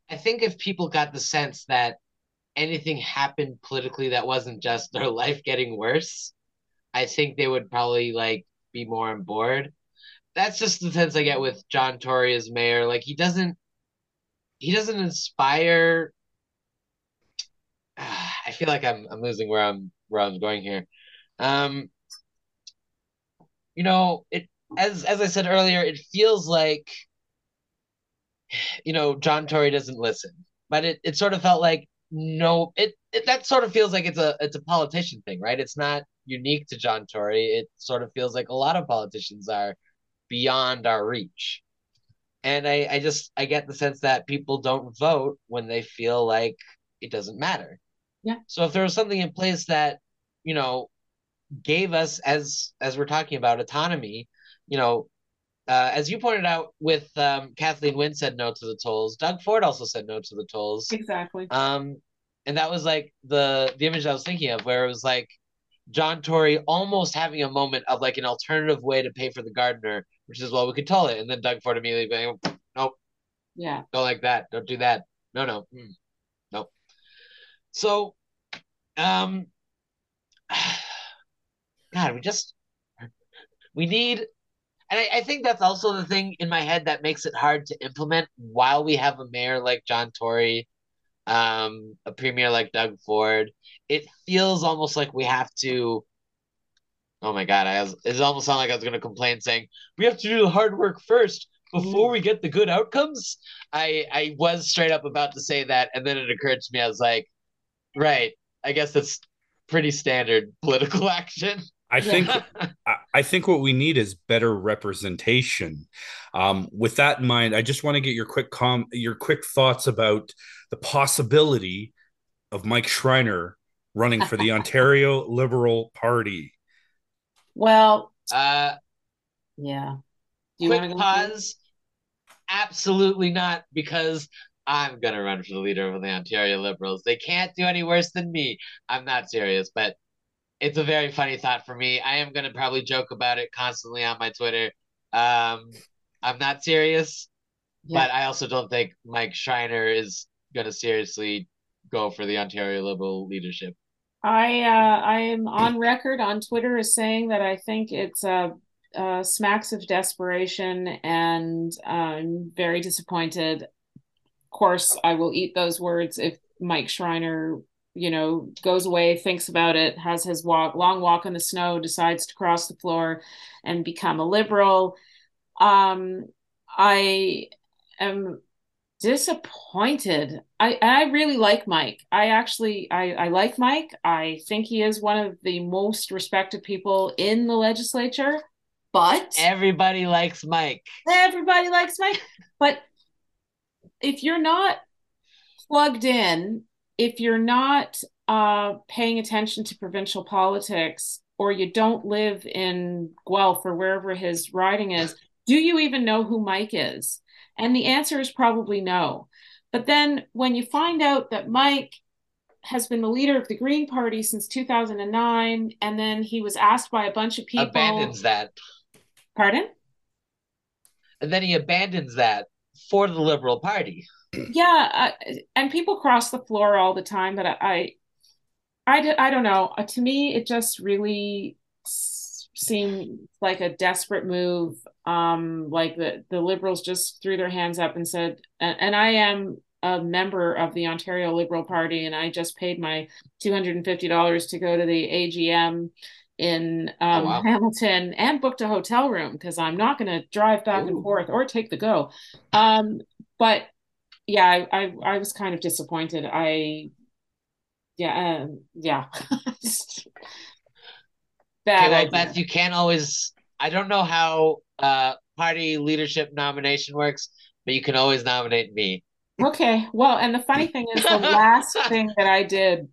I think if people got the sense that anything happened politically that wasn't just their life getting worse, I think they would probably like be more on board. That's just the sense I get with John Tory as mayor. Like he doesn't he doesn't inspire I feel like I'm I'm losing where I'm where I'm going here. Um you know, it as as I said earlier, it feels like you know, John Tory doesn't listen. But it, it sort of felt like no it, it that sort of feels like it's a it's a politician thing, right? It's not unique to John Tory. It sort of feels like a lot of politicians are beyond our reach. And I, I just I get the sense that people don't vote when they feel like it doesn't matter. Yeah. So if there was something in place that, you know, gave us as as we're talking about autonomy, you know, uh, as you pointed out with um, Kathleen Wynne said no to the tolls. Doug Ford also said no to the tolls. Exactly. Um, and that was like the the image I was thinking of, where it was like John Tory almost having a moment of like an alternative way to pay for the Gardiner, which is well we could toll it, and then Doug Ford immediately going, nope, yeah, don't like that, don't do that, no, no, mm, nope. So, um, God, we just we need and I, I, think that's also the thing in my head that makes it hard to implement while we have a mayor like John Tory, um, a premier like Doug Ford. It feels almost like we have to. Oh my god! I was. It almost sounded like I was going to complain, saying we have to do the hard work first before we get the good outcomes. I I was straight up about to say that, and then it occurred to me. I was like, right. I guess that's pretty standard political action. I think I think what we need is better representation. Um, with that in mind, I just want to get your quick com your quick thoughts about the possibility of Mike Schreiner running for the Ontario Liberal Party. Well, uh, yeah. Do quick pause. Absolutely not, because I'm gonna run for the leader of the Ontario Liberals. They can't do any worse than me. I'm not serious, but it's a very funny thought for me. I am gonna probably joke about it constantly on my Twitter. Um, I'm not serious, yeah. but I also don't think Mike Schreiner is gonna seriously go for the Ontario Liberal leadership. I uh, I am on record on Twitter as saying that I think it's a uh, uh, smacks of desperation, and I'm very disappointed. Of course, I will eat those words if Mike Schreiner you know, goes away, thinks about it, has his walk, long walk in the snow, decides to cross the floor and become a liberal. Um, I am disappointed. I I really like Mike. I actually I, I like Mike. I think he is one of the most respected people in the legislature. But everybody likes Mike. Everybody likes Mike. But if you're not plugged in if you're not uh, paying attention to provincial politics or you don't live in Guelph or wherever his riding is, do you even know who Mike is? And the answer is probably no. But then when you find out that Mike has been the leader of the Green Party since 2009, and then he was asked by a bunch of people. Abandons that. Pardon? And then he abandons that for the Liberal Party. Yeah, uh, and people cross the floor all the time, but I, I, I, I don't know. Uh, to me, it just really seemed like a desperate move. Um, like the the Liberals just threw their hands up and said, and, and I am a member of the Ontario Liberal Party, and I just paid my two hundred and fifty dollars to go to the AGM in oh, um, oh, wow. Hamilton and booked a hotel room because I'm not going to drive back Ooh. and forth or take the go. Um, but yeah, I, I, I was kind of disappointed. I yeah um, yeah. Bad okay, well, Beth, you can't always. I don't know how uh, party leadership nomination works, but you can always nominate me. Okay. Well, and the funny thing is, the last thing that I did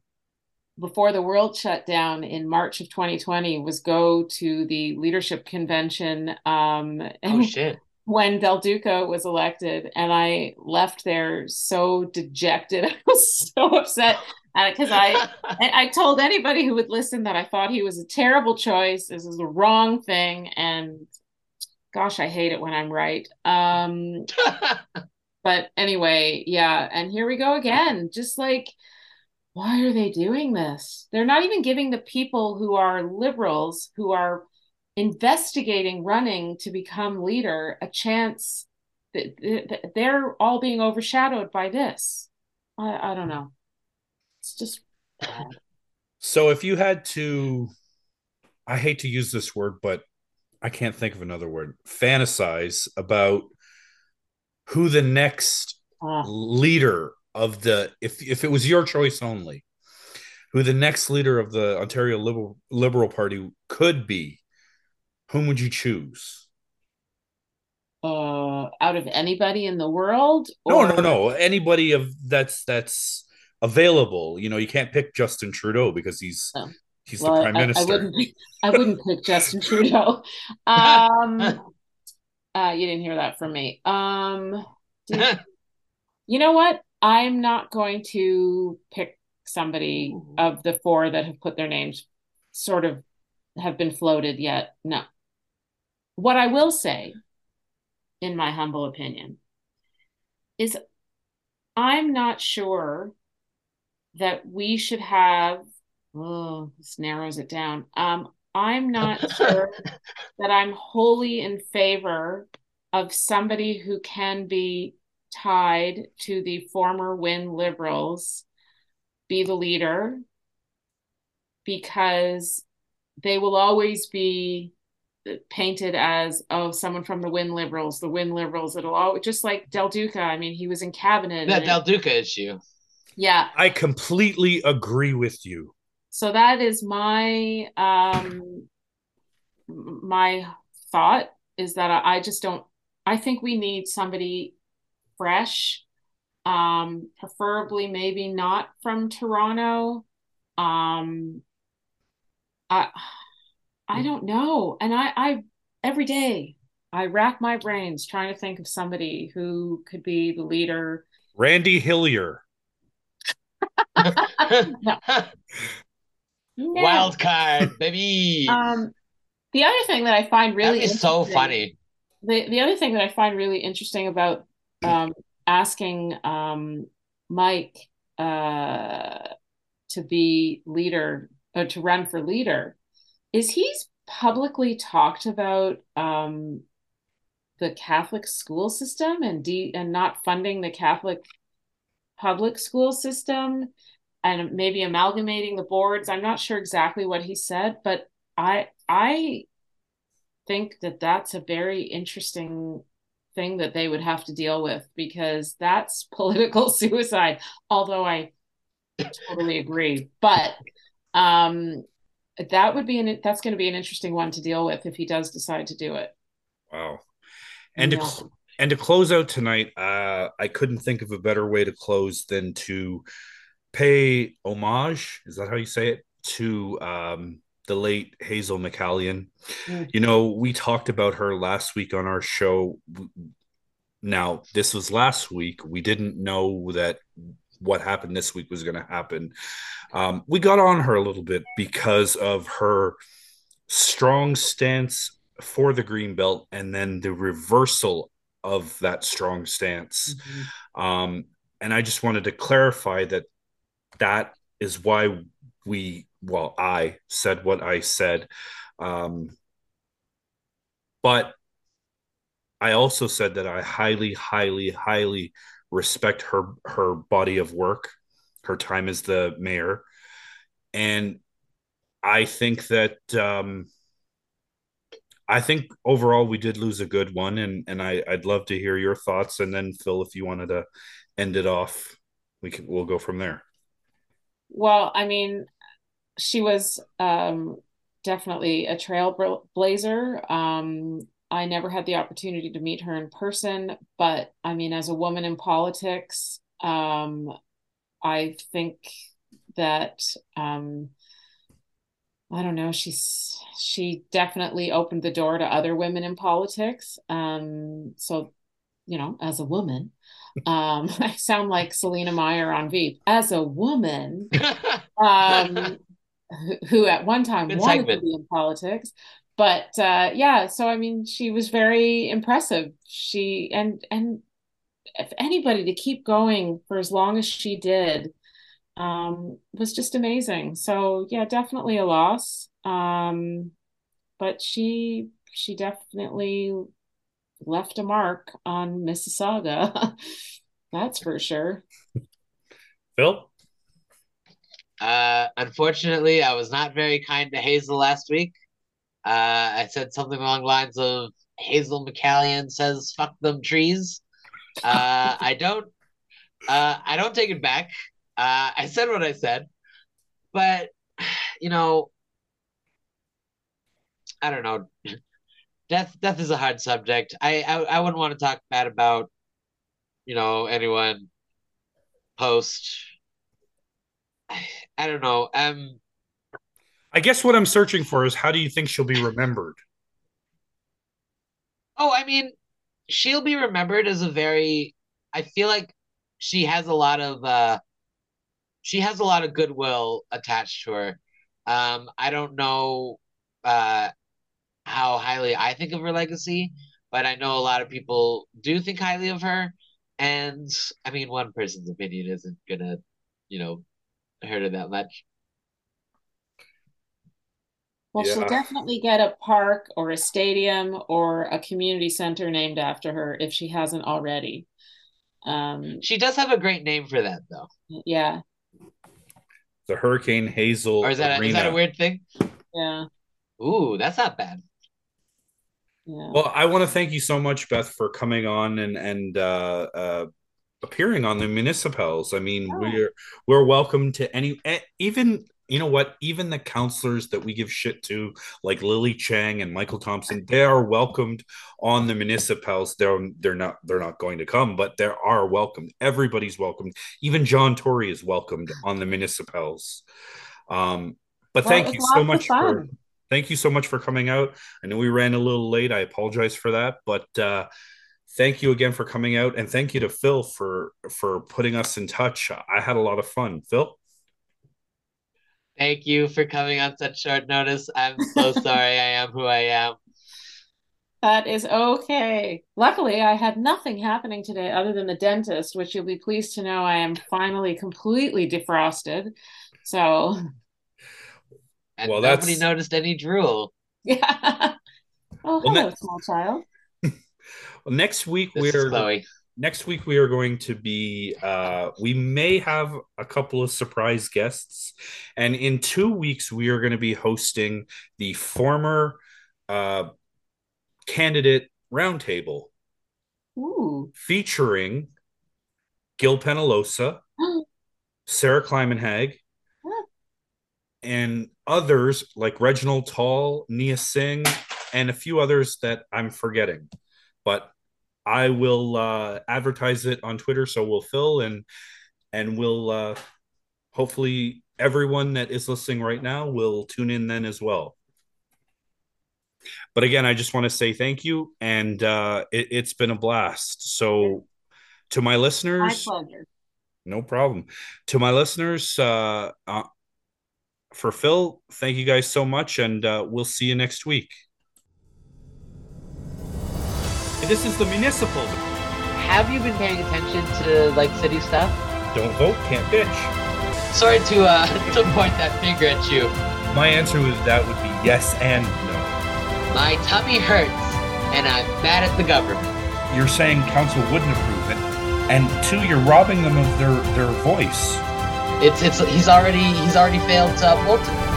before the world shut down in March of 2020 was go to the leadership convention. Um, oh shit! When Del Duca was elected, and I left there so dejected. I was so upset because I I told anybody who would listen that I thought he was a terrible choice. This is the wrong thing, and gosh, I hate it when I'm right. Um, but anyway, yeah, and here we go again. Just like, why are they doing this? They're not even giving the people who are liberals, who are investigating running to become leader, a chance. They're all being overshadowed by this. I, I don't know. It's just. So if you had to, I hate to use this word, but I can't think of another word, fantasize about who the next uh. leader of the if if it was your choice only, who the next leader of the Ontario Liberal Liberal Party could be, whom would you choose? Uh, out of anybody in the world? Or... No, no, no. Anybody of that's that's available. You know, you can't pick Justin Trudeau because he's oh. he's well, the prime I, minister. I wouldn't, I wouldn't pick Justin Trudeau. Um, uh, you didn't hear that from me. Um, did, you know what? I'm not going to pick somebody of the four that have put their names sort of have been floated yet. No. What I will say, in my humble opinion, is I'm not sure that we should have oh this narrows it down um i'm not sure that i'm wholly in favor of somebody who can be tied to the former Wynne liberals be the leader because they will always be painted as oh someone from the Wynne liberals the Wynne liberals it'll all just like del duca i mean he was in cabinet that del duca issue yeah. I completely agree with you. So that is my um my thought is that I, I just don't I think we need somebody fresh um preferably maybe not from Toronto um I I don't know and I I every day I rack my brains trying to think of somebody who could be the leader Randy Hillier no. Wild card, baby. Um, the other thing that I find really is so funny. The the other thing that I find really interesting about um, asking um, Mike uh, to be leader or to run for leader is he's publicly talked about um, the Catholic school system and de- and not funding the Catholic public school system and maybe amalgamating the boards. I'm not sure exactly what he said, but I I think that that's a very interesting thing that they would have to deal with because that's political suicide. Although I totally agree, but um, that would be an that's going to be an interesting one to deal with if he does decide to do it. Wow, and yeah. to and to close out tonight, uh, I couldn't think of a better way to close than to pay homage. Is that how you say it? To um, the late Hazel McCallion. Mm. You know, we talked about her last week on our show. Now, this was last week. We didn't know that what happened this week was going to happen. Um, we got on her a little bit because of her strong stance for the green belt and then the reversal of that strong stance. Mm-hmm. Um, and I just wanted to clarify that that is why we, well, I said what I said. Um, but I also said that I highly, highly, highly respect her her body of work, her time as the mayor, and I think that um, I think overall we did lose a good one, and and I I'd love to hear your thoughts, and then Phil, if you wanted to end it off, we can we'll go from there. Well, I mean, she was um, definitely a trailblazer. Um, I never had the opportunity to meet her in person, but I mean, as a woman in politics, um, I think that um, I don't know. She's she definitely opened the door to other women in politics. Um, so, you know, as a woman, um, I sound like Selina Meyer on Veep. As a woman, um, who at one time Good wanted segment. to be in politics, but uh, yeah. So I mean, she was very impressive. She and and if anybody to keep going for as long as she did um, was just amazing. So yeah, definitely a loss. Um, but she she definitely left a mark on Mississauga. That's for sure. Phil? Uh, unfortunately, I was not very kind to Hazel last week. Uh, I said something along the lines of Hazel McCallion says "fuck them trees." Uh, I don't. Uh, I don't take it back. Uh, I said what I said, but you know, I don't know. Death, death is a hard subject. I, I, I wouldn't want to talk bad about, you know, anyone post. I don't know. Um, I guess what I'm searching for is how do you think she'll be remembered? Oh, I mean, she'll be remembered as a very. I feel like she has a lot of uh, she has a lot of goodwill attached to her. Um, I don't know uh, how highly I think of her legacy, but I know a lot of people do think highly of her. And I mean, one person's opinion isn't gonna, you know, hurt her that much. Well, yeah. she'll definitely get a park or a stadium or a community center named after her if she hasn't already. Um, she does have a great name for that, though. Yeah the Hurricane Hazel. Or is that a, is that a weird thing? Yeah. Ooh, that's not bad. Yeah. Well, I want to thank you so much, Beth, for coming on and and uh, uh, appearing on the municipals. I mean, oh. we're we're welcome to any even you know what? Even the councilors that we give shit to, like Lily Cheng and Michael Thompson, they are welcomed on the municipals. They're they're not they're not going to come, but they are welcomed. Everybody's welcomed. Even John Tory is welcomed on the municipals. Um, but well, thank you so much for thank you so much for coming out. I know we ran a little late. I apologize for that, but uh, thank you again for coming out, and thank you to Phil for for putting us in touch. I had a lot of fun, Phil. Thank you for coming on such short notice. I'm so sorry I am who I am. That is okay. Luckily, I had nothing happening today other than the dentist, which you'll be pleased to know I am finally completely defrosted. So, and well, nobody that's... noticed any drool. Yeah. Oh, hello, well, small child. Well, next week this we're next week we are going to be uh we may have a couple of surprise guests and in two weeks we are going to be hosting the former uh candidate roundtable featuring gil penalosa sarah Climenhaga, and others like Reginald Tull nia singh and a few others that i'm forgetting but I will uh, advertise it on Twitter. So we'll fill and and we'll uh, hopefully everyone that is listening right now will tune in then as well. But again, I just want to say thank you, and uh, it, has been a blast. So to my listeners, my pleasure. No problem. To my listeners, uh, uh, for Phil, thank you guys so much, and uh, we'll see you next week. This is the municipal. Have you been paying attention to like city stuff? Don't vote, can't bitch. Sorry to uh to point that finger at you. My answer with that would be yes and no. My tummy hurts, and I'm mad at the government. You're saying council wouldn't approve it, and two, you're robbing them of their their voice. It's it's he's already he's already failed to uphold to